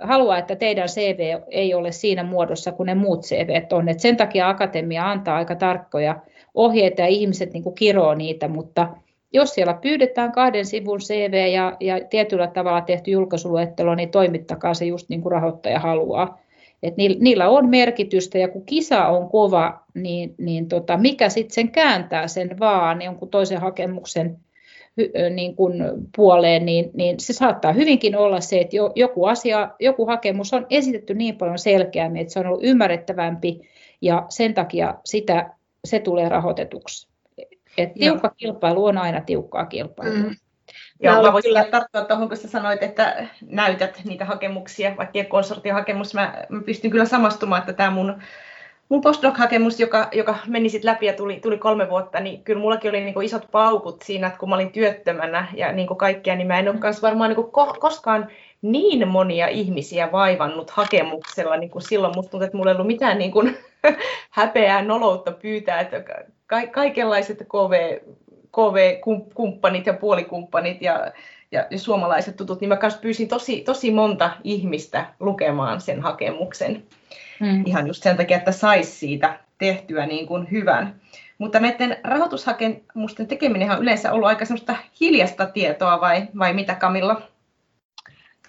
halua, että teidän CV ei ole siinä muodossa kuin ne muut CV on. Et sen takia akatemia antaa aika tarkkoja ohjeita ja ihmiset niin kuin kiroo niitä, mutta jos siellä pyydetään kahden sivun CV ja, ja tietyllä tavalla tehty julkaisuluettelo, niin toimittakaa se just niin kuin rahoittaja haluaa. Et niillä on merkitystä ja kun kisa on kova, niin, niin tota, mikä sitten sen kääntää sen vaan jonkun toisen hakemuksen niin kuin puoleen, niin, niin se saattaa hyvinkin olla se, että joku asia, joku hakemus on esitetty niin paljon selkeämmin, että se on ollut ymmärrettävämpi ja sen takia sitä, se tulee rahoitetuksi. Et tiukka Joo. kilpailu on aina tiukkaa kilpailua. Mm. Joo, mä voisin kyllä tarttua tuohon, kun sä sanoit, että näytät niitä hakemuksia, vaikka konsortiohakemus, mä, mä pystyn kyllä samastumaan, että tämä mun mun postdoc-hakemus, joka, joka meni sitten läpi ja tuli, tuli kolme vuotta, niin kyllä mullakin oli niin isot paukut siinä, että kun mä olin työttömänä ja niin kaikkea, niin mä en ole myös varmaan niin ko- koskaan niin monia ihmisiä vaivannut hakemuksella, niin kuin silloin musta tuntuu, että mulla ei ollut mitään niin kuin häpeää, noloutta pyytää, että ka- kaikenlaiset KV, KV-kumppanit ja puolikumppanit ja, ja, ja suomalaiset tutut, niin mä kanssa pyysin tosi, tosi monta ihmistä lukemaan sen hakemuksen. Mm. Ihan just sen takia, että saisi siitä tehtyä niin kuin hyvän. Mutta näiden rahoitushakemusten tekeminen on yleensä ollut aika semmoista hiljasta tietoa vai, vai mitä Kamilla?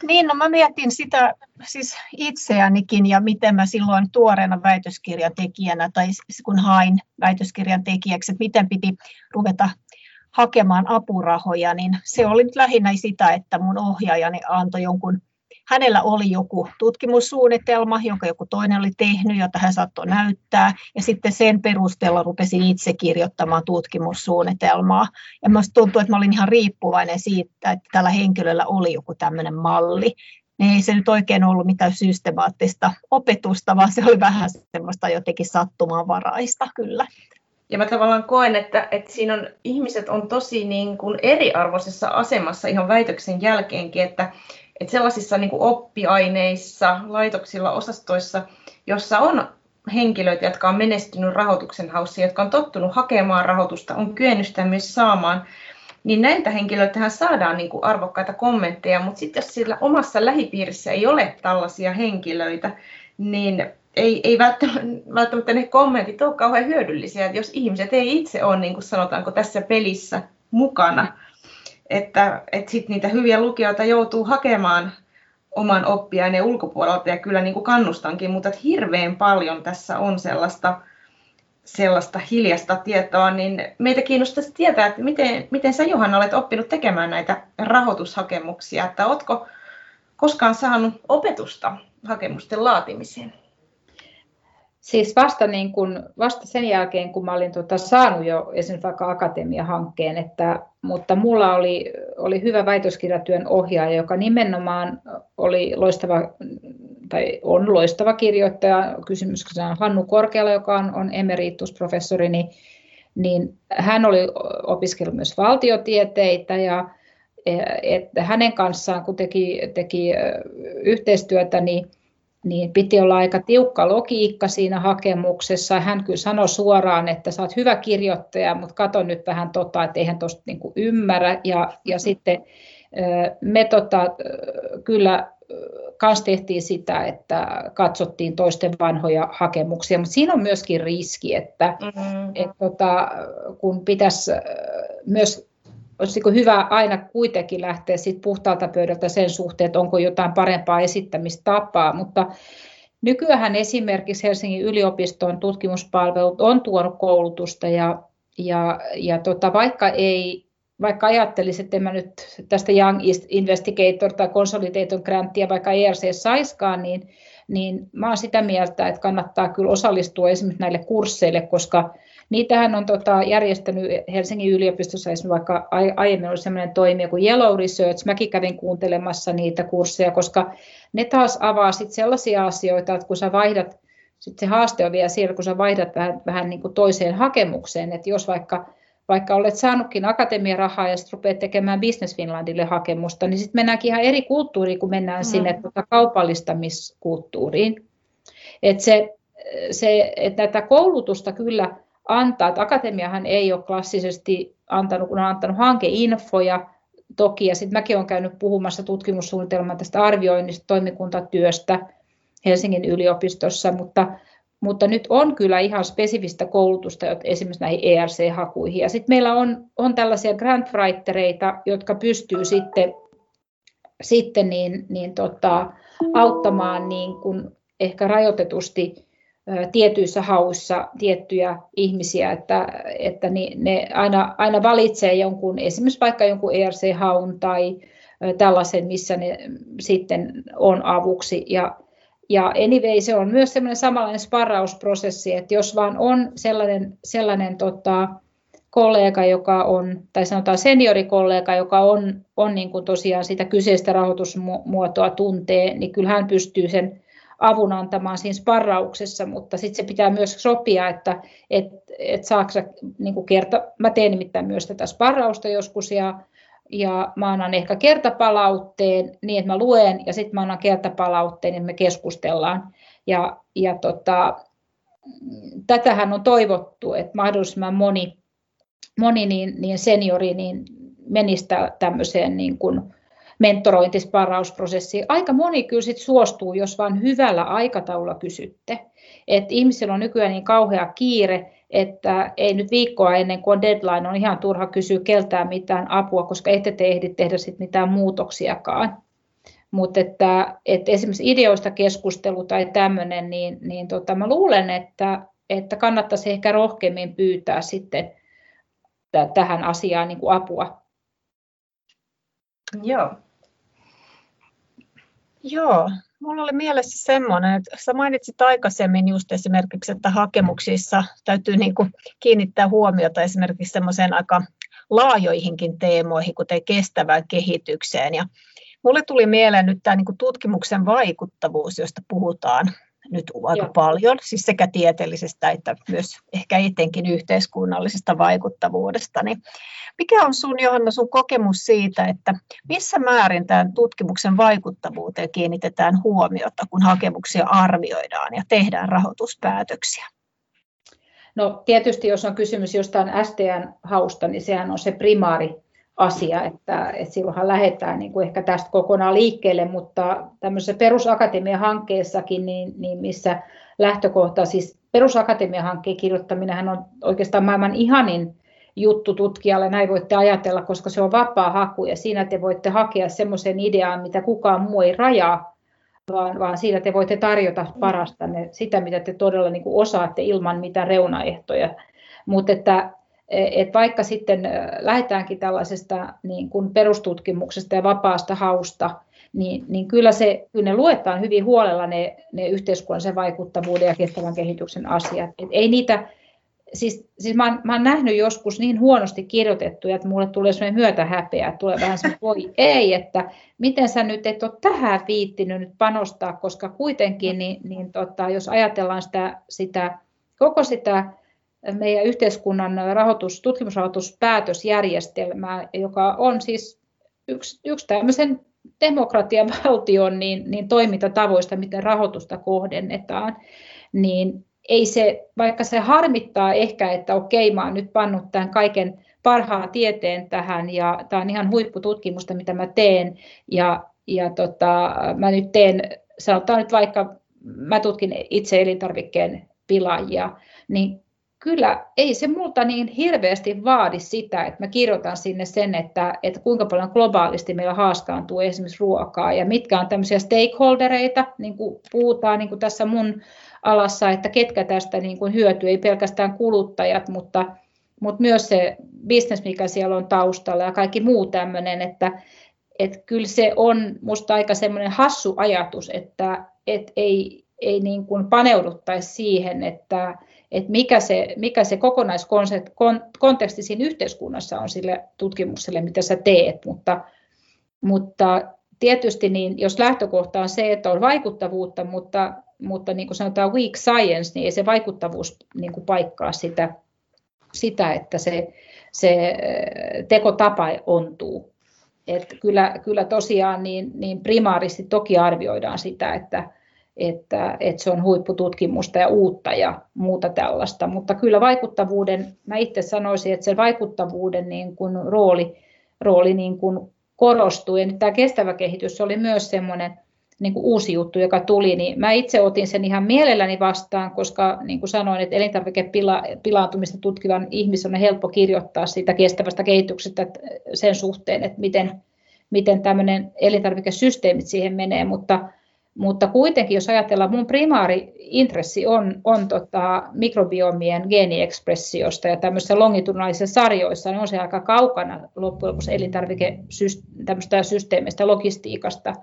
Niin, no mä mietin sitä siis itseänikin ja miten mä silloin tuoreena väitöskirjan tekijänä tai kun hain väitöskirjan tekijäksi, että miten piti ruveta hakemaan apurahoja, niin se oli nyt lähinnä sitä, että mun ohjaajani antoi jonkun hänellä oli joku tutkimussuunnitelma, jonka joku toinen oli tehnyt, jota hän saattoi näyttää, ja sitten sen perusteella rupesin itse kirjoittamaan tutkimussuunnitelmaa. Ja minusta tuntuu, että mä olin ihan riippuvainen siitä, että tällä henkilöllä oli joku tämmöinen malli. Niin ei se nyt oikein ollut mitään systemaattista opetusta, vaan se oli vähän semmoista jotenkin sattumanvaraista kyllä. Ja mä tavallaan koen, että, että siinä on, ihmiset on tosi niin kuin eriarvoisessa asemassa ihan väitöksen jälkeenkin, että, että sellaisissa niin kuin oppiaineissa, laitoksilla, osastoissa, jossa on henkilöitä, jotka on menestynyt rahoituksen haussa, jotka on tottunut hakemaan rahoitusta, on kyennyt sitä myös saamaan, niin näiltä henkilöiltähän saadaan niin kuin arvokkaita kommentteja, mutta sitten jos sillä omassa lähipiirissä ei ole tällaisia henkilöitä, niin ei, ei välttämättä, välttämättä ne kommentit ole kauhean hyödyllisiä, että jos ihmiset ei itse ole, niin kuin sanotaanko, tässä pelissä mukana, että, että sit niitä hyviä lukijoita joutuu hakemaan oman oppiaineen ulkopuolelta ja kyllä niin kuin kannustankin, mutta että hirveän paljon tässä on sellaista, sellaista hiljasta tietoa, niin meitä kiinnostaisi tietää, että miten, miten sä Johanna olet oppinut tekemään näitä rahoitushakemuksia, että ootko, koskaan saanut opetusta hakemusten laatimiseen? Siis vasta, niin kun, vasta sen jälkeen, kun mä olin tota, saanut jo esimerkiksi vaikka akatemiahankkeen, että, mutta mulla oli, oli hyvä väitöskirjatyön ohjaaja, joka nimenomaan oli loistava, tai on loistava kirjoittaja, kysymyksessä on Hannu Korkeala, joka on, on emeritusprofessori, niin, niin hän oli opiskellut myös valtiotieteitä ja että hänen kanssaan, kun teki, teki yhteistyötä, niin niin piti olla aika tiukka logiikka siinä hakemuksessa. Hän kyllä sanoi suoraan, että sä oot hyvä kirjoittaja, mutta kato nyt vähän tota, että eihän tuosta niinku ymmärrä. Ja, ja sitten me tota, kyllä kans tehtiin sitä, että katsottiin toisten vanhoja hakemuksia, mutta siinä on myöskin riski, että mm-hmm. et, tota, kun pitäisi myös olisiko hyvä aina kuitenkin lähteä sit puhtaalta pöydältä sen suhteen, että onko jotain parempaa esittämistapaa, mutta nykyään esimerkiksi Helsingin yliopiston tutkimuspalvelut on tuonut koulutusta ja, ja, ja tota, vaikka ei vaikka ajattelisin, että en mä nyt tästä Young Investigator tai Consolidator Grantia vaikka ERC saiskaan, niin, niin mä olen sitä mieltä, että kannattaa kyllä osallistua esimerkiksi näille kursseille, koska Niitähän on tota, järjestänyt Helsingin yliopistossa esimerkiksi vaikka aiemmin oli sellainen toimija kuin Yellow Research. Mäkin kävin kuuntelemassa niitä kursseja, koska ne taas avaa sit sellaisia asioita, että kun sä vaihdat, sit se haaste on vielä siellä, kun sä vaihdat vähän, vähän niin kuin toiseen hakemukseen, että jos vaikka vaikka olet saanutkin akatemiarahaa ja sitten rupeat tekemään Business Finlandille hakemusta, niin sitten mennäänkin ihan eri kulttuuriin, kun mennään mm. sinne tota kaupallistamiskulttuuriin. Et se, se, että tätä koulutusta kyllä antaa. Että akatemiahan ei ole klassisesti antanut, kun on antanut hankeinfoja toki, ja sitten mäkin olen käynyt puhumassa tutkimussuunnitelman tästä arvioinnista, toimikuntatyöstä Helsingin yliopistossa, mutta, mutta nyt on kyllä ihan spesifistä koulutusta esimerkiksi näihin ERC-hakuihin. Ja sitten meillä on, on tällaisia grantwritereita, jotka pystyy sitten, sitten niin, niin tota, auttamaan niin kuin ehkä rajoitetusti tietyissä hauissa tiettyjä ihmisiä, että, että ne aina, aina valitsee jonkun, esimerkiksi vaikka jonkun ERC-haun tai tällaisen, missä ne sitten on avuksi. Ja, ja anyway, se on myös semmoinen samanlainen sparrausprosessi, että jos vaan on sellainen, sellainen tota, kollega, joka on, tai sanotaan seniorikollega, joka on, on niin kuin tosiaan sitä kyseistä rahoitusmuotoa tuntee, niin kyllä hän pystyy sen avun antamaan siinä sparrauksessa, mutta sitten se pitää myös sopia, että et, et saako niin kerta, mä teen nimittäin myös tätä sparrausta joskus ja, ja mä annan ehkä kertapalautteen niin, että mä luen ja sitten mä annan kertapalautteen niin me keskustellaan. Ja, ja tota, tätähän on toivottu, että mahdollisimman moni, moni niin, niin seniori niin menisi tämmöiseen niin kuin, mentorointisparrausprosessiin. Aika moni kyllä sit suostuu, jos vain hyvällä aikataululla kysytte. Et ihmisillä on nykyään niin kauhea kiire, että ei nyt viikkoa ennen kuin on deadline, on ihan turha kysyä keltään mitään apua, koska ette te ehdi tehdä sit mitään muutoksiakaan. Mutta että, että esimerkiksi ideoista keskustelu tai tämmöinen, niin, niin tota, mä luulen, että, että kannattaisi ehkä rohkeammin pyytää sitten tähän asiaan niin kuin apua. Joo, Joo, mulla oli mielessä semmoinen, että sä mainitsit aikaisemmin just esimerkiksi, että hakemuksissa täytyy niin kuin kiinnittää huomiota esimerkiksi semmoiseen aika laajoihinkin teemoihin, kuten kestävään kehitykseen. Ja mulle tuli mieleen nyt tämä niin kuin tutkimuksen vaikuttavuus, josta puhutaan nyt aika Joo. paljon, siis sekä tieteellisestä että myös ehkä etenkin yhteiskunnallisesta vaikuttavuudesta. Niin mikä on sun, Johanna, sun kokemus siitä, että missä määrin tämän tutkimuksen vaikuttavuuteen kiinnitetään huomiota, kun hakemuksia arvioidaan ja tehdään rahoituspäätöksiä? No tietysti jos on kysymys jostain STN-hausta, niin sehän on se primaari asia, että, että silloinhan lähdetään niin kuin ehkä tästä kokonaan liikkeelle, mutta tämmöisessä perusakatemian hankkeessakin, niin, niin missä lähtökohta, siis perusakatemian hankkeen kirjoittaminen on oikeastaan maailman ihanin juttu tutkijalle, näin voitte ajatella, koska se on vapaa haku ja siinä te voitte hakea semmoisen ideaan, mitä kukaan muu ei rajaa, vaan, vaan siinä te voitte tarjota parasta sitä, mitä te todella niin kuin osaatte ilman mitään reunaehtoja. Mutta että et vaikka sitten lähdetäänkin tällaisesta niin kuin perustutkimuksesta ja vapaasta hausta, niin, niin kyllä, se, kyllä ne luetaan hyvin huolella ne, ne yhteiskunnallisen vaikuttavuuden ja kestävän kehityksen asiat. Et ei niitä, siis, siis mä, oon, mä oon nähnyt joskus niin huonosti kirjoitettuja, että mulle tulee sellainen myötähäpeä, että tulee vähän semmoinen, voi ei, että miten sä nyt et ole tähän viittinyt nyt panostaa, koska kuitenkin, niin, niin tota, jos ajatellaan sitä, sitä, koko sitä meidän yhteiskunnan rahoitus, tutkimusrahoituspäätösjärjestelmää, joka on siis yksi, yksi tämmöisen demokratian valtion niin, niin toimintatavoista, miten rahoitusta kohdennetaan, niin ei se, vaikka se harmittaa ehkä, että okei, mä oon nyt pannut tämän kaiken parhaan tieteen tähän ja tämä on ihan huippututkimusta, mitä mä teen ja, ja tota, mä nyt teen, sanotaan nyt vaikka, mä tutkin itse elintarvikkeen pilaajia, niin kyllä ei se multa niin hirveästi vaadi sitä, että mä kirjoitan sinne sen, että, että kuinka paljon globaalisti meillä haaskaantuu esimerkiksi ruokaa ja mitkä on tämmöisiä stakeholdereita, niin kuin puhutaan niin kuin tässä mun alassa, että ketkä tästä niin kuin hyötyy, ei pelkästään kuluttajat, mutta, mutta myös se business, mikä siellä on taustalla ja kaikki muu tämmöinen, että, että kyllä se on musta aika semmoinen hassu ajatus, että, että ei, ei niin kuin paneuduttaisi siihen, että, että mikä se, mikä se kokonaiskonteksti siinä yhteiskunnassa on sille tutkimukselle, mitä sä teet, mutta, mutta tietysti niin, jos lähtökohta on se, että on vaikuttavuutta, mutta, mutta niin kuin sanotaan weak science, niin ei se vaikuttavuus niin kuin paikkaa sitä, sitä, että se, se tekotapa ontuu. Et kyllä, kyllä tosiaan niin, niin primaaristi toki arvioidaan sitä, että, että, että se on huippututkimusta ja uutta ja muuta tällaista. Mutta kyllä vaikuttavuuden, mä itse sanoisin, että se vaikuttavuuden niin kuin rooli, rooli niin kuin korostuu. Ja nyt tämä kestävä kehitys oli myös semmoinen niin kuin uusi juttu, joka tuli, niin mä itse otin sen ihan mielelläni vastaan, koska niin kuin sanoin, että elintarvikepilaantumista tutkivan ihmisen on helppo kirjoittaa siitä kestävästä kehityksestä sen suhteen, että miten, miten tämmöinen elintarvikesysteemit siihen menee, mutta mutta kuitenkin, jos ajatellaan, mun primaari intressi on, on tota mikrobiomien geeniekspressiosta ja tämmöisissä longitudinaalisissa sarjoissa, niin on se aika kaukana loppujen lopuksi elintarvikesysteemistä, logistiikasta,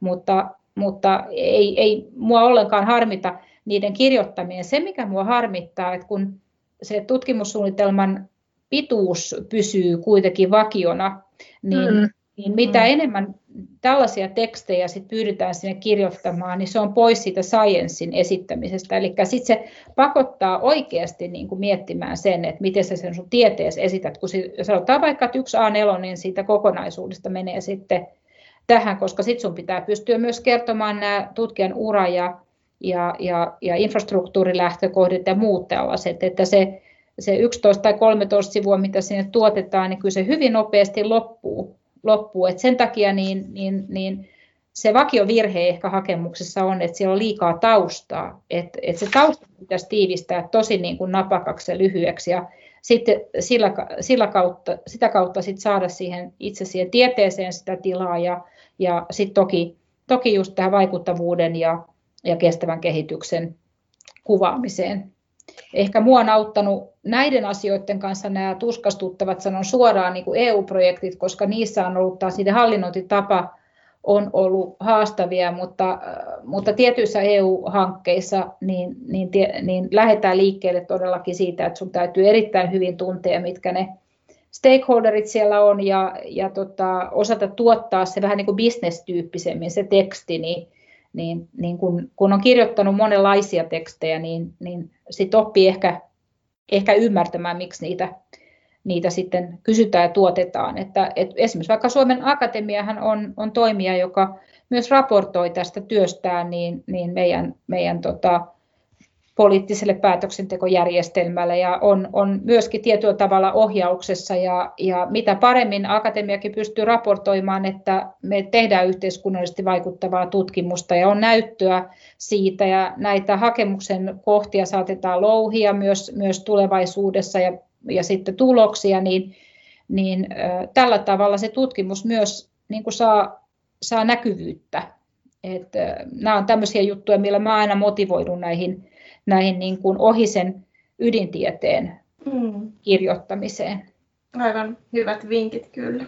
mutta, mutta ei, ei mua ollenkaan harmita niiden kirjoittaminen. Se, mikä mua harmittaa, että kun se tutkimussuunnitelman pituus pysyy kuitenkin vakiona, niin mm niin mitä mm. enemmän tällaisia tekstejä sit pyydetään sinne kirjoittamaan, niin se on pois siitä sciencein esittämisestä. Eli sitten se pakottaa oikeasti niin kuin miettimään sen, että miten sä sen sun tieteessä esität. Kun sanotaan vaikka, että yksi A4, niin siitä kokonaisuudesta menee sitten tähän, koska sitten sun pitää pystyä myös kertomaan nämä tutkijan ura ja, ja, ja, ja infrastruktuurilähtökohdat ja muut tällaiset, että se, se 11 tai 13 sivua, mitä sinne tuotetaan, niin kyllä se hyvin nopeasti loppuu loppuu. Et sen takia niin, niin, niin se vakiovirhe ehkä hakemuksessa on, että siellä on liikaa taustaa. Että et se tausta pitäisi tiivistää tosi niin kuin napakaksi ja lyhyeksi ja sitten sillä, sillä kautta, sitä kautta sit saada siihen itse siihen tieteeseen sitä tilaa ja, ja sitten toki, toki just tähän vaikuttavuuden ja, ja kestävän kehityksen kuvaamiseen ehkä mua on auttanut näiden asioiden kanssa nämä tuskastuttavat, sanon suoraan niin kuin EU-projektit, koska niissä on ollut taas niiden hallinnointitapa on ollut haastavia, mutta, mutta tietyissä EU-hankkeissa niin, niin, niin lähdetään liikkeelle todellakin siitä, että sun täytyy erittäin hyvin tuntea, mitkä ne stakeholderit siellä on ja, ja tota, osata tuottaa se vähän niin kuin bisnestyyppisemmin se teksti, niin, niin, niin kun, kun on kirjoittanut monenlaisia tekstejä, niin, niin sitten oppii ehkä, ehkä ymmärtämään, miksi niitä, niitä sitten kysytään ja tuotetaan. Että, et esimerkiksi vaikka Suomen Akatemiahan on, on toimija, joka myös raportoi tästä työstään niin, niin meidän, meidän tota, poliittiselle päätöksentekojärjestelmälle ja on, on myöskin tietyllä tavalla ohjauksessa ja, ja mitä paremmin akatemiakin pystyy raportoimaan, että me tehdään yhteiskunnallisesti vaikuttavaa tutkimusta ja on näyttöä siitä ja näitä hakemuksen kohtia saatetaan louhia myös, myös tulevaisuudessa ja, ja sitten tuloksia, niin, niin äh, tällä tavalla se tutkimus myös niin kuin saa, saa näkyvyyttä. Et, äh, nämä on tämmöisiä juttuja, millä mä aina motivoidun näihin näihin niin kuin ohi sen ydintieteen mm. kirjoittamiseen. Aivan hyvät vinkit kyllä.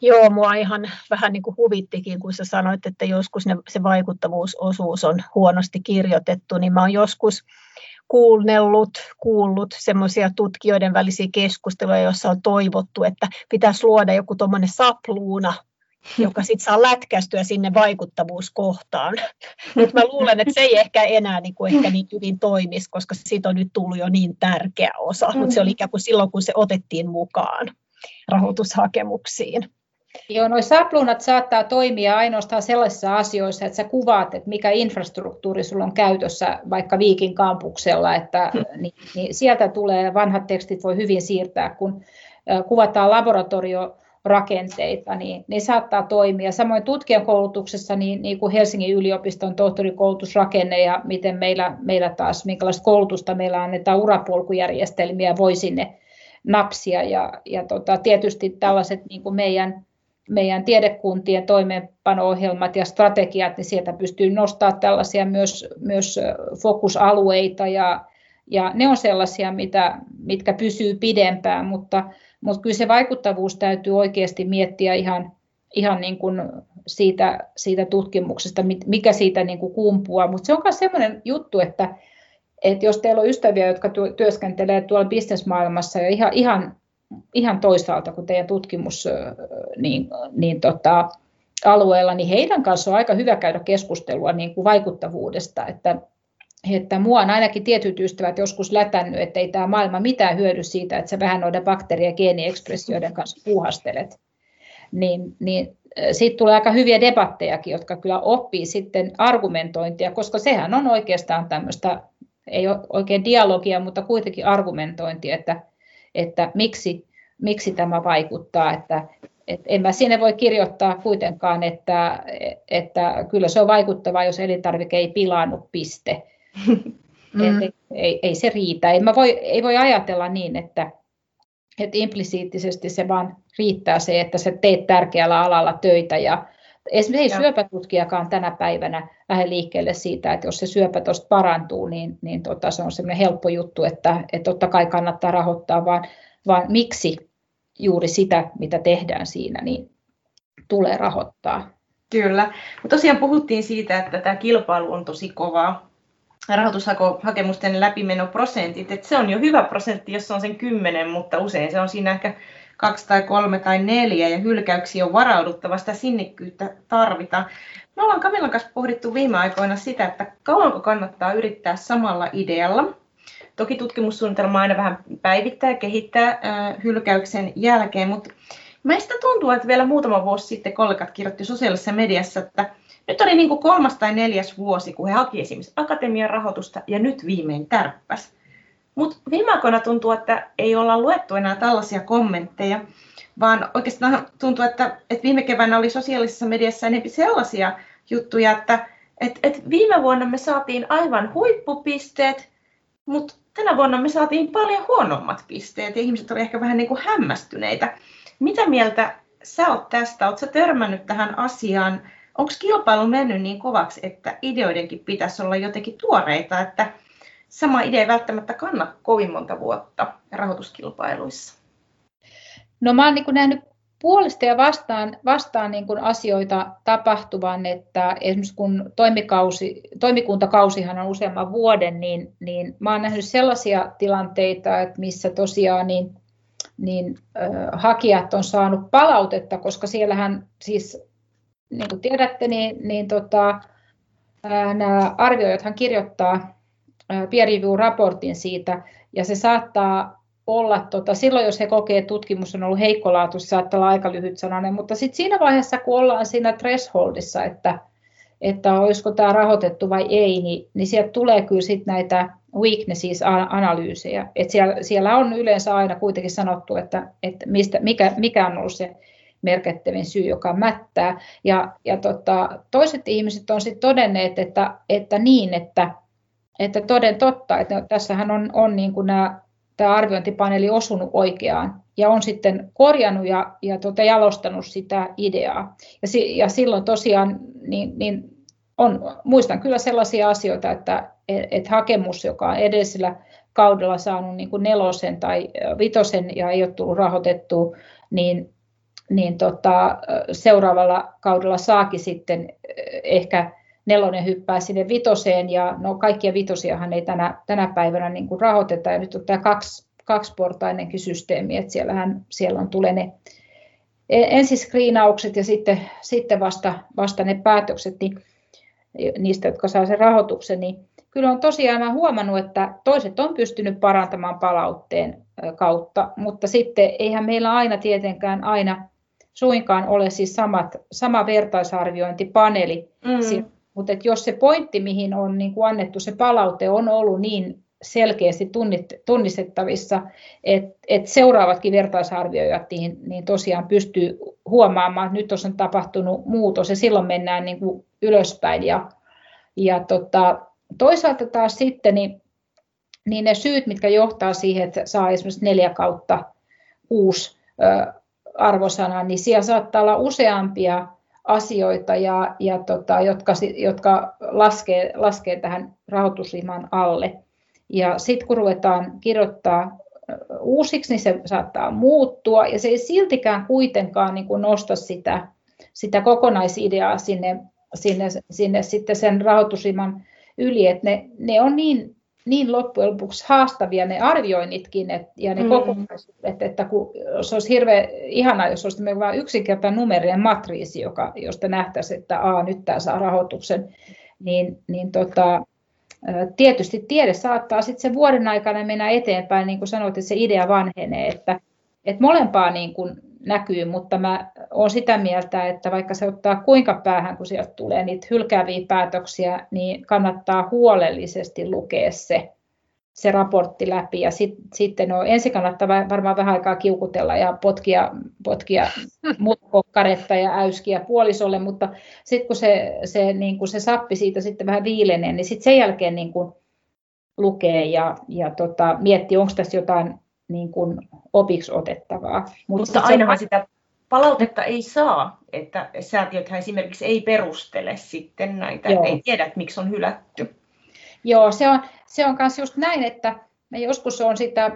Joo, mua ihan vähän niin kuin huvittikin, kun sä sanoit, että joskus ne, se vaikuttavuusosuus on huonosti kirjoitettu, niin mä oon joskus kuunnellut, kuullut semmoisia tutkijoiden välisiä keskusteluja, joissa on toivottu, että pitäisi luoda joku tuommoinen sapluuna, joka sitten saa lätkästyä sinne vaikuttavuuskohtaan. Mutta mä luulen, että se ei ehkä enää niin kuin ehkä niin hyvin toimisi, koska siitä on nyt tullut jo niin tärkeä osa, mutta se oli ikään kuin silloin, kun se otettiin mukaan rahoitushakemuksiin. Joo, nuo sapluunat saattaa toimia ainoastaan sellaisissa asioissa, että sä kuvaat, että mikä infrastruktuuri sulla on käytössä vaikka Viikin kampuksella, että niin, niin sieltä tulee, vanhat tekstit voi hyvin siirtää, kun kuvataan laboratoriorakenteita, niin ne saattaa toimia. Samoin tutkijakoulutuksessa, niin, niin kuin Helsingin yliopiston tohtorikoulutusrakenne ja miten meillä, meillä taas, minkälaista koulutusta meillä annetaan, urapolkujärjestelmiä voi sinne napsia ja, ja tota, tietysti tällaiset niin kuin meidän meidän tiedekuntien toimeenpano-ohjelmat ja strategiat, niin sieltä pystyy nostamaan tällaisia myös, myös fokusalueita ja, ja ne on sellaisia, mitä, mitkä pysyy pidempään, mutta, mutta kyllä se vaikuttavuus täytyy oikeasti miettiä ihan, ihan niin kuin siitä, siitä tutkimuksesta, mikä siitä niin kuin kumpuaa, mutta se on myös sellainen juttu, että, että jos teillä on ystäviä, jotka työskentelee tuolla bisnesmaailmassa ja ihan, ihan ihan toisaalta kuin teidän tutkimus niin, niin tota, alueella, niin heidän kanssa on aika hyvä käydä keskustelua niin kuin vaikuttavuudesta, että, että mua on ainakin tietyt ystävät joskus lätännyt, että ei tämä maailma mitään hyödy siitä, että sä vähän noiden bakteeri- ja geeniekspressioiden kanssa puuhastelet. Niin, niin siitä tulee aika hyviä debattejakin, jotka kyllä oppii sitten argumentointia, koska sehän on oikeastaan tämmöistä, ei ole oikein dialogia, mutta kuitenkin argumentointia, että että miksi, miksi tämä vaikuttaa. Että, et en mä sinne voi kirjoittaa kuitenkaan, että, että kyllä se on vaikuttavaa, jos elintarvike ei pilaannut piste. Mm. Et, ei, ei se riitä. Ei, mä voi, ei voi ajatella niin, että, että implisiittisesti se vaan riittää se, että sä teet tärkeällä alalla töitä ja Esimerkiksi ei syöpätutkijakaan tänä päivänä lähde liikkeelle siitä, että jos se syöpä tuosta parantuu, niin, niin tota, se on semmoinen helppo juttu, että, että totta kai kannattaa rahoittaa, vaan, vaan miksi juuri sitä, mitä tehdään siinä, niin tulee rahoittaa. Kyllä, mutta tosiaan puhuttiin siitä, että tämä kilpailu on tosi kovaa. Rahoitushakemusten läpimenoprosentit, että se on jo hyvä prosentti, jos on sen 10, mutta usein se on siinä ehkä kaksi tai kolme tai neljä ja hylkäyksiä on varauduttava, sitä sinnikkyyttä tarvitaan. Me ollaan Kamilan kanssa pohdittu viime aikoina sitä, että kauanko kannattaa yrittää samalla idealla. Toki tutkimussuunnitelma aina vähän päivittää ja kehittää hylkäyksen jälkeen, mutta meistä tuntuu, että vielä muutama vuosi sitten kollegat kirjoitti sosiaalisessa mediassa, että nyt oli niin kuin kolmas tai neljäs vuosi, kun he haki esimerkiksi akatemian rahoitusta ja nyt viimein tärppäs. Mutta viime aikoina tuntuu, että ei olla luettu enää tällaisia kommentteja, vaan oikeastaan tuntuu, että, että viime keväänä oli sosiaalisessa mediassa enemmän sellaisia juttuja, että että että viime vuonna me saatiin aivan huippupisteet, mutta tänä vuonna me saatiin paljon huonommat pisteet ja ihmiset olivat ehkä vähän niin kuin hämmästyneitä. Mitä mieltä sä oot tästä? Oletko törmännyt tähän asiaan? Onko kilpailu mennyt niin kovaksi, että ideoidenkin pitäisi olla jotenkin tuoreita, että sama idea ei välttämättä kanna kovin monta vuotta rahoituskilpailuissa? No mä oon niin nähnyt puolesta ja vastaan, vastaan niin kuin asioita tapahtuvan, että esimerkiksi kun toimikausi, toimikuntakausihan on useamman vuoden, niin, niin mä oon nähnyt sellaisia tilanteita, että missä tosiaan niin, niin äh, hakijat on saanut palautetta, koska siellähän siis, niin kuin tiedätte, niin, niin tota, nämä arvioijathan kirjoittaa peer review-raportin siitä, ja se saattaa olla, tota, silloin jos he kokee, että tutkimus on ollut heikkolaatu, se saattaa olla aika lyhyt sananen, mutta sitten siinä vaiheessa, kun ollaan siinä thresholdissa, että, että olisiko tämä rahoitettu vai ei, niin, niin sieltä tulee kyllä sitten näitä weaknesses-analyysejä. Siellä, siellä on yleensä aina kuitenkin sanottu, että, että mistä, mikä, mikä on ollut se merkittävin syy, joka mättää. Ja, ja tota, toiset ihmiset on sitten todenneet, että, että niin, että että toden totta, että tässähän on, on niin kuin nämä, tämä arviointipaneeli osunut oikeaan ja on sitten korjannut ja, ja tota, jalostanut sitä ideaa. Ja, si, ja silloin tosiaan niin, niin on, muistan kyllä sellaisia asioita, että et hakemus, joka on edellisellä kaudella saanut niin kuin nelosen tai vitosen ja ei ole tullut rahoitettua, niin niin tota, seuraavalla kaudella saakin sitten ehkä nelonen hyppää sinne vitoseen. Ja no kaikkia vitosiahan ei tänä, tänä päivänä niin kuin rahoiteta. Ja nyt on tämä kaksi, kaksiportainenkin systeemi, että siellähän, siellä on tulee ne ensiskriinaukset ja sitten, sitten vasta, vasta ne päätökset niin, niistä, jotka saa sen rahoituksen, niin kyllä on tosiaan mä huomannut, että toiset on pystynyt parantamaan palautteen kautta, mutta sitten eihän meillä aina tietenkään aina suinkaan ole siis samat, sama vertaisarviointipaneeli, mm. mutta että jos se pointti, mihin on niin kuin annettu se palaute, on ollut niin selkeästi tunnistettavissa, että et seuraavatkin vertaisarvioijat niin, niin tosiaan pystyy huomaamaan, että nyt on tapahtunut muutos ja silloin mennään niin kuin ylöspäin. Ja, ja tota, toisaalta taas sitten niin, niin ne syyt, mitkä johtaa siihen, että saa esimerkiksi neljä kautta uusi ö, arvosana, niin siellä saattaa olla useampia asioita, ja, ja tota, jotka, jotka laskee, laskee tähän rahoitusriman alle. Ja sitten kun ruvetaan kirjoittaa uusiksi, niin se saattaa muuttua, ja se ei siltikään kuitenkaan niin kuin nosta sitä, sitä kokonaisideaa sinne, sinne, sinne sitten sen rahoitusriman yli, että ne, ne on niin, niin loppujen lopuksi haastavia ne arvioinnitkin et, ja ne mm. kokonaisuudet, että kun, se olisi hirveän ihanaa, jos olisi vain yksinkertainen numerinen matriisi, joka, josta nähtäisiin, että A, nyt tämä saa rahoituksen, niin, niin tota, tietysti tiede saattaa sitten sen vuoden aikana mennä eteenpäin, niin kuin sanoit, että se idea vanhenee, että, että molempaa niin kuin näkyy, mutta mä olen sitä mieltä, että vaikka se ottaa kuinka päähän, kun sieltä tulee niitä hylkääviä päätöksiä, niin kannattaa huolellisesti lukea se, se raportti läpi. Ja sit, sitten no, ensin kannattaa varmaan vähän aikaa kiukutella ja potkia, potkia mutkokkaretta ja äyskiä puolisolle, mutta sitten kun se, se, niin kun se sappi siitä sitten vähän viilenee, niin sitten sen jälkeen niin kun lukee ja, ja tota, miettii, onko tässä jotain niin kuin opiksi otettavaa. Mut Mutta ainahan se... sitä palautetta ei saa, että säätiöthän esimerkiksi ei perustele sitten näitä, Joo. ei tiedä, että miksi on hylätty. Joo, se on, se on myös just näin, että me joskus on sitä,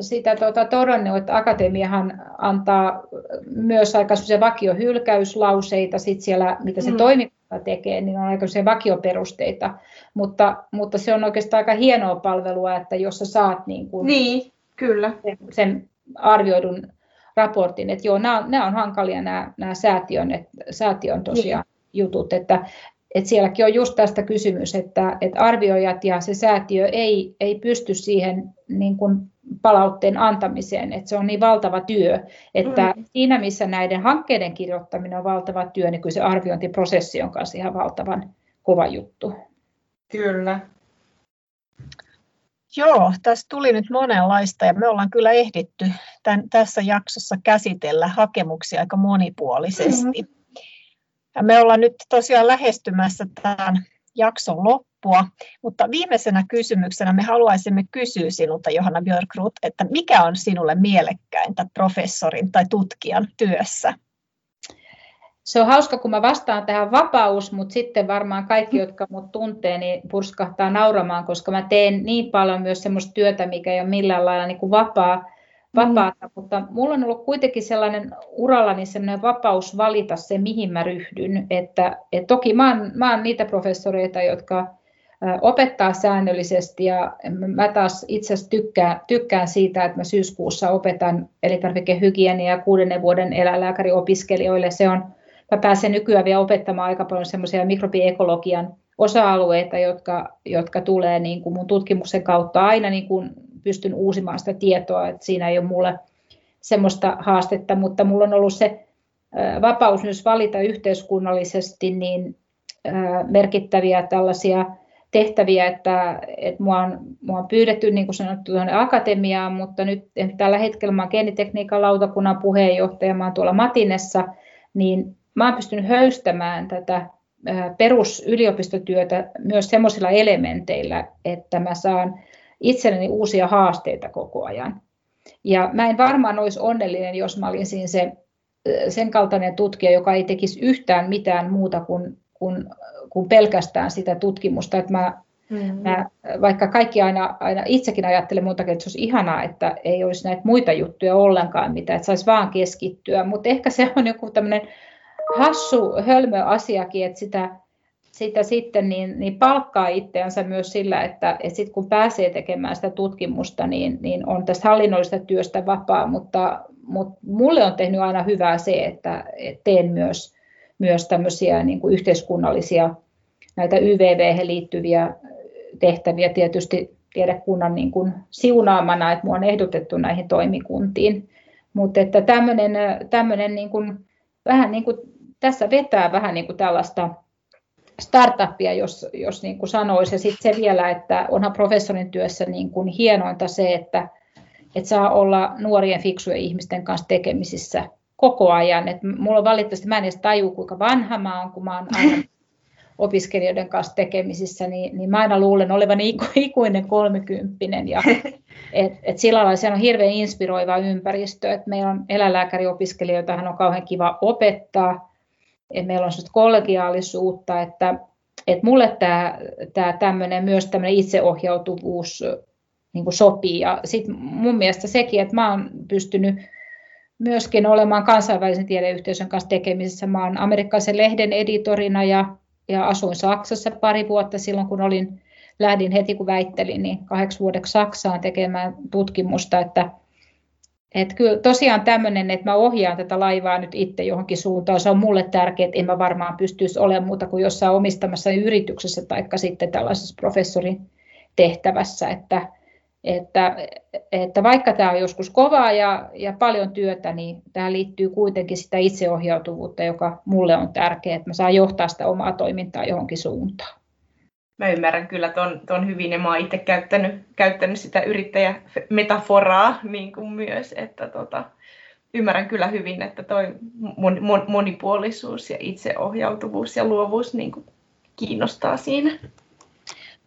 sitä tuota, todennut, että akatemiahan antaa myös aika vakiohylkäyslauseita sit siellä, mitä se mm. toimikunta tekee, niin on aika vakioperusteita, mutta, mutta se on oikeastaan aika hienoa palvelua, että jos sä saat niin kuin, niin. Kyllä. sen arvioidun raportin, että joo, nämä, nämä on hankalia nämä, nämä säätiön, että, säätiön tosiaan niin. jutut, että, että sielläkin on just tästä kysymys, että, että arvioijat ja se säätiö ei, ei pysty siihen niin kuin palautteen antamiseen, että se on niin valtava työ, että mm. siinä missä näiden hankkeiden kirjoittaminen on valtava työ, niin kyllä se arviointiprosessi on kanssa ihan valtavan kova juttu. Kyllä. Joo, tässä tuli nyt monenlaista ja me ollaan kyllä ehditty tämän, tässä jaksossa käsitellä hakemuksia aika monipuolisesti. Mm-hmm. Ja me ollaan nyt tosiaan lähestymässä tämän jakson loppua, mutta viimeisenä kysymyksenä me haluaisimme kysyä sinulta, Johanna Björkrut, että mikä on sinulle mielekkäintä professorin tai tutkijan työssä? Se on hauska, kun mä vastaan tähän vapaus, mutta sitten varmaan kaikki, jotka mut tuntee, niin purskahtaa nauramaan, koska mä teen niin paljon myös semmoista työtä, mikä ei ole millään lailla niin kuin vapaa, vapaata, mm. mutta mulla on ollut kuitenkin sellainen urallani sellainen vapaus valita se, mihin mä ryhdyn. Että, et toki mä oon, mä oon niitä professoreita, jotka opettaa säännöllisesti ja mä taas itse asiassa tykkään, tykkään siitä, että mä syyskuussa opetan elintarvikehygienia kuudennen vuoden eläinlääkäriopiskelijoille. Se on mä pääsen nykyään vielä opettamaan aika paljon semmoisia mikrobiekologian osa-alueita, jotka, jotka tulee niin kuin mun tutkimuksen kautta aina niin kuin pystyn uusimaan sitä tietoa, että siinä ei ole mulle semmoista haastetta, mutta mulla on ollut se vapaus myös valita yhteiskunnallisesti niin merkittäviä tällaisia tehtäviä, että, että mua, on, mua on pyydetty niin kuin sanottu tuonne akatemiaan, mutta nyt tällä hetkellä mä olen geenitekniikan lautakunnan puheenjohtaja, mä olen tuolla Matinessa, niin mä oon pystynyt höystämään tätä perusyliopistotyötä myös semmoisilla elementeillä, että mä saan itselleni uusia haasteita koko ajan. Ja mä en varmaan olisi onnellinen, jos mä olisin se, sen kaltainen tutkija, joka ei tekisi yhtään mitään muuta kuin, kuin, kuin pelkästään sitä tutkimusta. Että mä, Mm. Mä, vaikka kaikki aina, aina itsekin ajattelen monta että se olisi ihanaa, että ei olisi näitä muita juttuja ollenkaan, mitä että saisi vaan keskittyä, mutta ehkä se on joku tämmöinen hassu, hölmö asiakin, että sitä, sitä sitten niin, niin palkkaa itseänsä myös sillä, että, että sit kun pääsee tekemään sitä tutkimusta, niin, niin on tästä hallinnollisesta työstä vapaa, mutta, mutta mulle on tehnyt aina hyvää se, että, että teen myös, myös tämmöisiä niin kuin yhteiskunnallisia näitä YVV liittyviä tehtäviä tietysti tiedekunnan niin kuin siunaamana, että minua on ehdotettu näihin toimikuntiin. Mutta että tämmöinen, tämmöinen niin kuin, vähän niin kuin, tässä vetää vähän niin kuin tällaista startuppia, jos, jos niin kuin sanoisi. Ja sitten se vielä, että onhan professorin työssä niin kuin hienointa se, että, että saa olla nuorien fiksujen ihmisten kanssa tekemisissä koko ajan. Et mulla on valitettavasti, mä en edes taju, kuinka vanha mä oon, kun mä oon aina opiskelijoiden kanssa tekemisissä, niin, niin mä aina luulen olevani iku, ikuinen kolmekymppinen. Ja, et, et sillä lailla se on hirveän inspiroiva ympäristö, että meillä on eläinlääkäriopiskelijoita, hän on kauhean kiva opettaa, että meillä on sellaista kollegiaalisuutta, että, että mulle tämä, tämä tämmöinen, myös tämmöinen itseohjautuvuus niin kuin sopii. Ja sitten mun mielestä sekin, että mä oon pystynyt myöskin olemaan kansainvälisen tiedeyhteisön kanssa tekemisissä. Mä oon amerikkalaisen lehden editorina ja ja asuin Saksassa pari vuotta silloin, kun olin, lähdin heti kun väittelin, niin kahdeksi vuodeksi Saksaan tekemään tutkimusta, että et kyllä tosiaan tämmöinen, että mä ohjaan tätä laivaa nyt itse johonkin suuntaan, se on mulle tärkeää, että en mä varmaan pystyisi olemaan muuta kuin jossain omistamassa yrityksessä tai sitten tällaisessa professorin tehtävässä, että, että, että vaikka tämä on joskus kovaa ja, ja paljon työtä, niin tämä liittyy kuitenkin sitä itseohjautuvuutta, joka mulle on tärkeää, että mä saan johtaa sitä omaa toimintaa johonkin suuntaan. Mä ymmärrän kyllä ton, ton hyvin ja mä oon itse käyttänyt, käyttänyt sitä yrittäjämetaforaa niin kuin myös, että tota, ymmärrän kyllä hyvin, että toi mon, mon, monipuolisuus ja itseohjautuvuus ja luovuus niin kuin kiinnostaa siinä.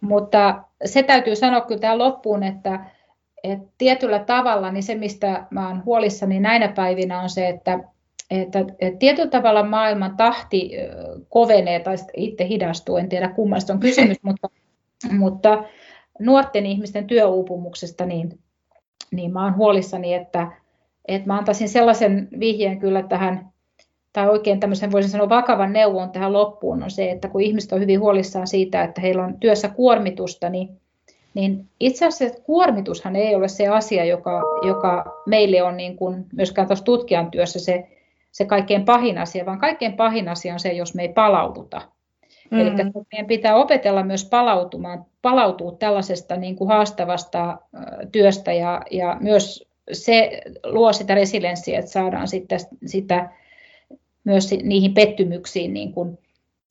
Mutta se täytyy sanoa kyllä tähän loppuun, että, että tietyllä tavalla niin se, mistä mä olen huolissani näinä päivinä, on se, että, että, tietyllä tavalla maailman tahti kovenee tai itse hidastuu, en tiedä kummasta on kysymys, mutta, mutta nuorten ihmisten työuupumuksesta, niin, niin mä olen huolissani, että, että mä antaisin sellaisen vihjeen kyllä tähän tai oikein tämmöisen voisin sanoa vakavan neuvon tähän loppuun on se, että kun ihmiset on hyvin huolissaan siitä, että heillä on työssä kuormitusta, niin, niin itse asiassa kuormitushan ei ole se asia, joka, joka meille on niin kuin myöskään tuossa tutkijan työssä se, se kaikkein pahin asia, vaan kaikkein pahin asia on se, jos me ei palauduta. Mm. Eli meidän pitää opetella myös palautumaan, palautua tällaisesta niin kuin haastavasta työstä ja, ja myös se luo sitä resilienssiä, että saadaan sitten sitä myös niihin pettymyksiin, niin kuin,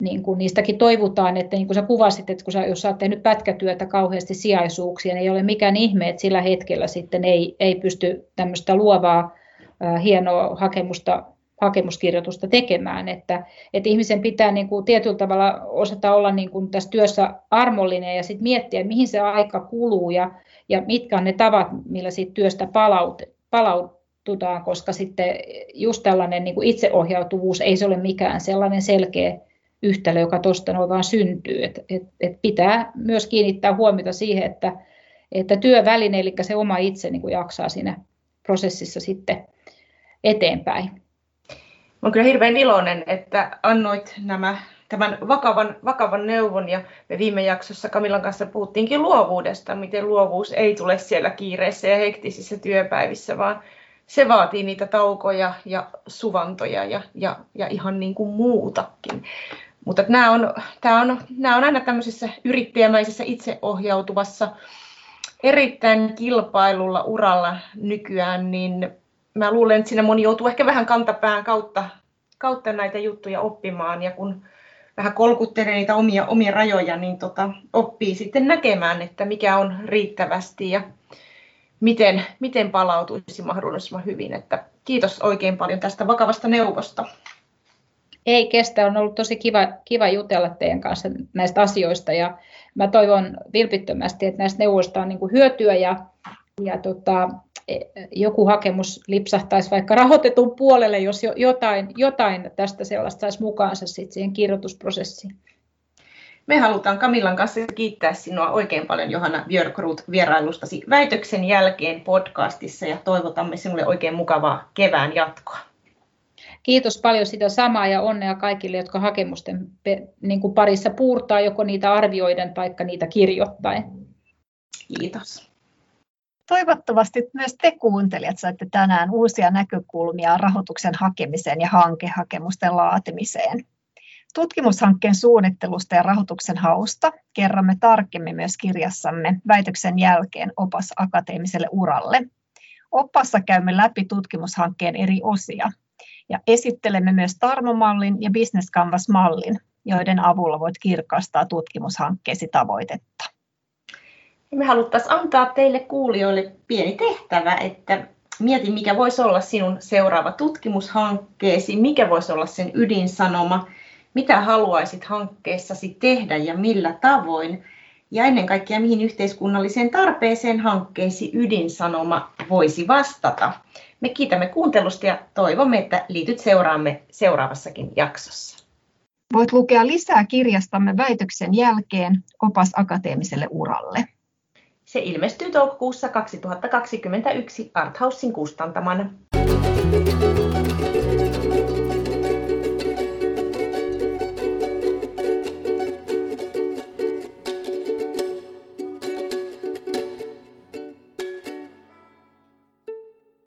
niin kuin niistäkin toivotaan, että niin kuin sä kuvasit, että kun sä, jos sä oot tehnyt pätkätyötä kauheasti sijaisuuksia, niin ei ole mikään ihme, että sillä hetkellä sitten ei, ei pysty tämmöistä luovaa, äh, hienoa hakemusta, hakemuskirjoitusta tekemään, että, että ihmisen pitää niin kuin tietyllä tavalla osata olla niin kuin tässä työssä armollinen ja sitten miettiä, mihin se aika kuluu ja, ja mitkä on ne tavat, millä siitä työstä palaut, palaut, tartutaan, koska sitten just tällainen niin kuin itseohjautuvuus ei se ole mikään sellainen selkeä yhtälö, joka tuosta noin vaan syntyy. Et, et, et pitää myös kiinnittää huomiota siihen, että, että työväline, eli se oma itse niin kuin jaksaa siinä prosessissa sitten eteenpäin. Olen kyllä hirveän iloinen, että annoit nämä, tämän vakavan, vakavan neuvon ja me viime jaksossa Kamilan kanssa puhuttiinkin luovuudesta, miten luovuus ei tule siellä kiireissä ja hektisissä työpäivissä, vaan se vaatii niitä taukoja ja suvantoja ja, ja, ja ihan niin kuin muutakin. Mutta nämä on, tämä on, nämä on aina tämmöisessä yrittäjämäisessä itseohjautuvassa erittäin kilpailulla uralla nykyään, niin mä luulen, että siinä moni joutuu ehkä vähän kantapään kautta, kautta näitä juttuja oppimaan ja kun vähän kolkuttelee niitä omia, omia rajoja, niin tota, oppii sitten näkemään, että mikä on riittävästi ja miten, miten palautuisi mahdollisimman hyvin. Että kiitos oikein paljon tästä vakavasta neuvosta. Ei kestä, on ollut tosi kiva, kiva jutella teidän kanssa näistä asioista ja mä toivon vilpittömästi, että näistä neuvoista on niin hyötyä ja, ja tota, joku hakemus lipsahtaisi vaikka rahoitetun puolelle, jos jotain, jotain tästä sellaista saisi mukaansa sit siihen kirjoitusprosessiin. Me halutaan Kamillan kanssa kiittää sinua oikein paljon Johanna Björkrut vierailustasi väitöksen jälkeen podcastissa ja toivotamme sinulle oikein mukavaa kevään jatkoa. Kiitos paljon sitä samaa ja onnea kaikille, jotka hakemusten niin kuin parissa puurtaa joko niitä arvioiden tai niitä kirjoittaen. Kiitos. Toivottavasti myös te kuuntelijat saitte tänään uusia näkökulmia rahoituksen hakemiseen ja hankehakemusten laatimiseen. Tutkimushankkeen suunnittelusta ja rahoituksen hausta kerromme tarkemmin myös kirjassamme väitöksen jälkeen opas akateemiselle uralle. Opassa käymme läpi tutkimushankkeen eri osia ja esittelemme myös Tarmomallin ja Business Canvas-mallin, joiden avulla voit kirkastaa tutkimushankkeesi tavoitetta. Me haluttaisiin antaa teille kuulijoille pieni tehtävä, että mieti mikä voisi olla sinun seuraava tutkimushankkeesi, mikä voisi olla sen ydinsanoma, mitä haluaisit hankkeessasi tehdä ja millä tavoin, ja ennen kaikkea mihin yhteiskunnalliseen tarpeeseen hankkeesi ydinsanoma voisi vastata. Me kiitämme kuuntelusta ja toivomme, että liityt seuraamme seuraavassakin jaksossa. Voit lukea lisää kirjastamme väitöksen jälkeen opas akateemiselle uralle. Se ilmestyy toukokuussa 2021 Arthausin kustantamana.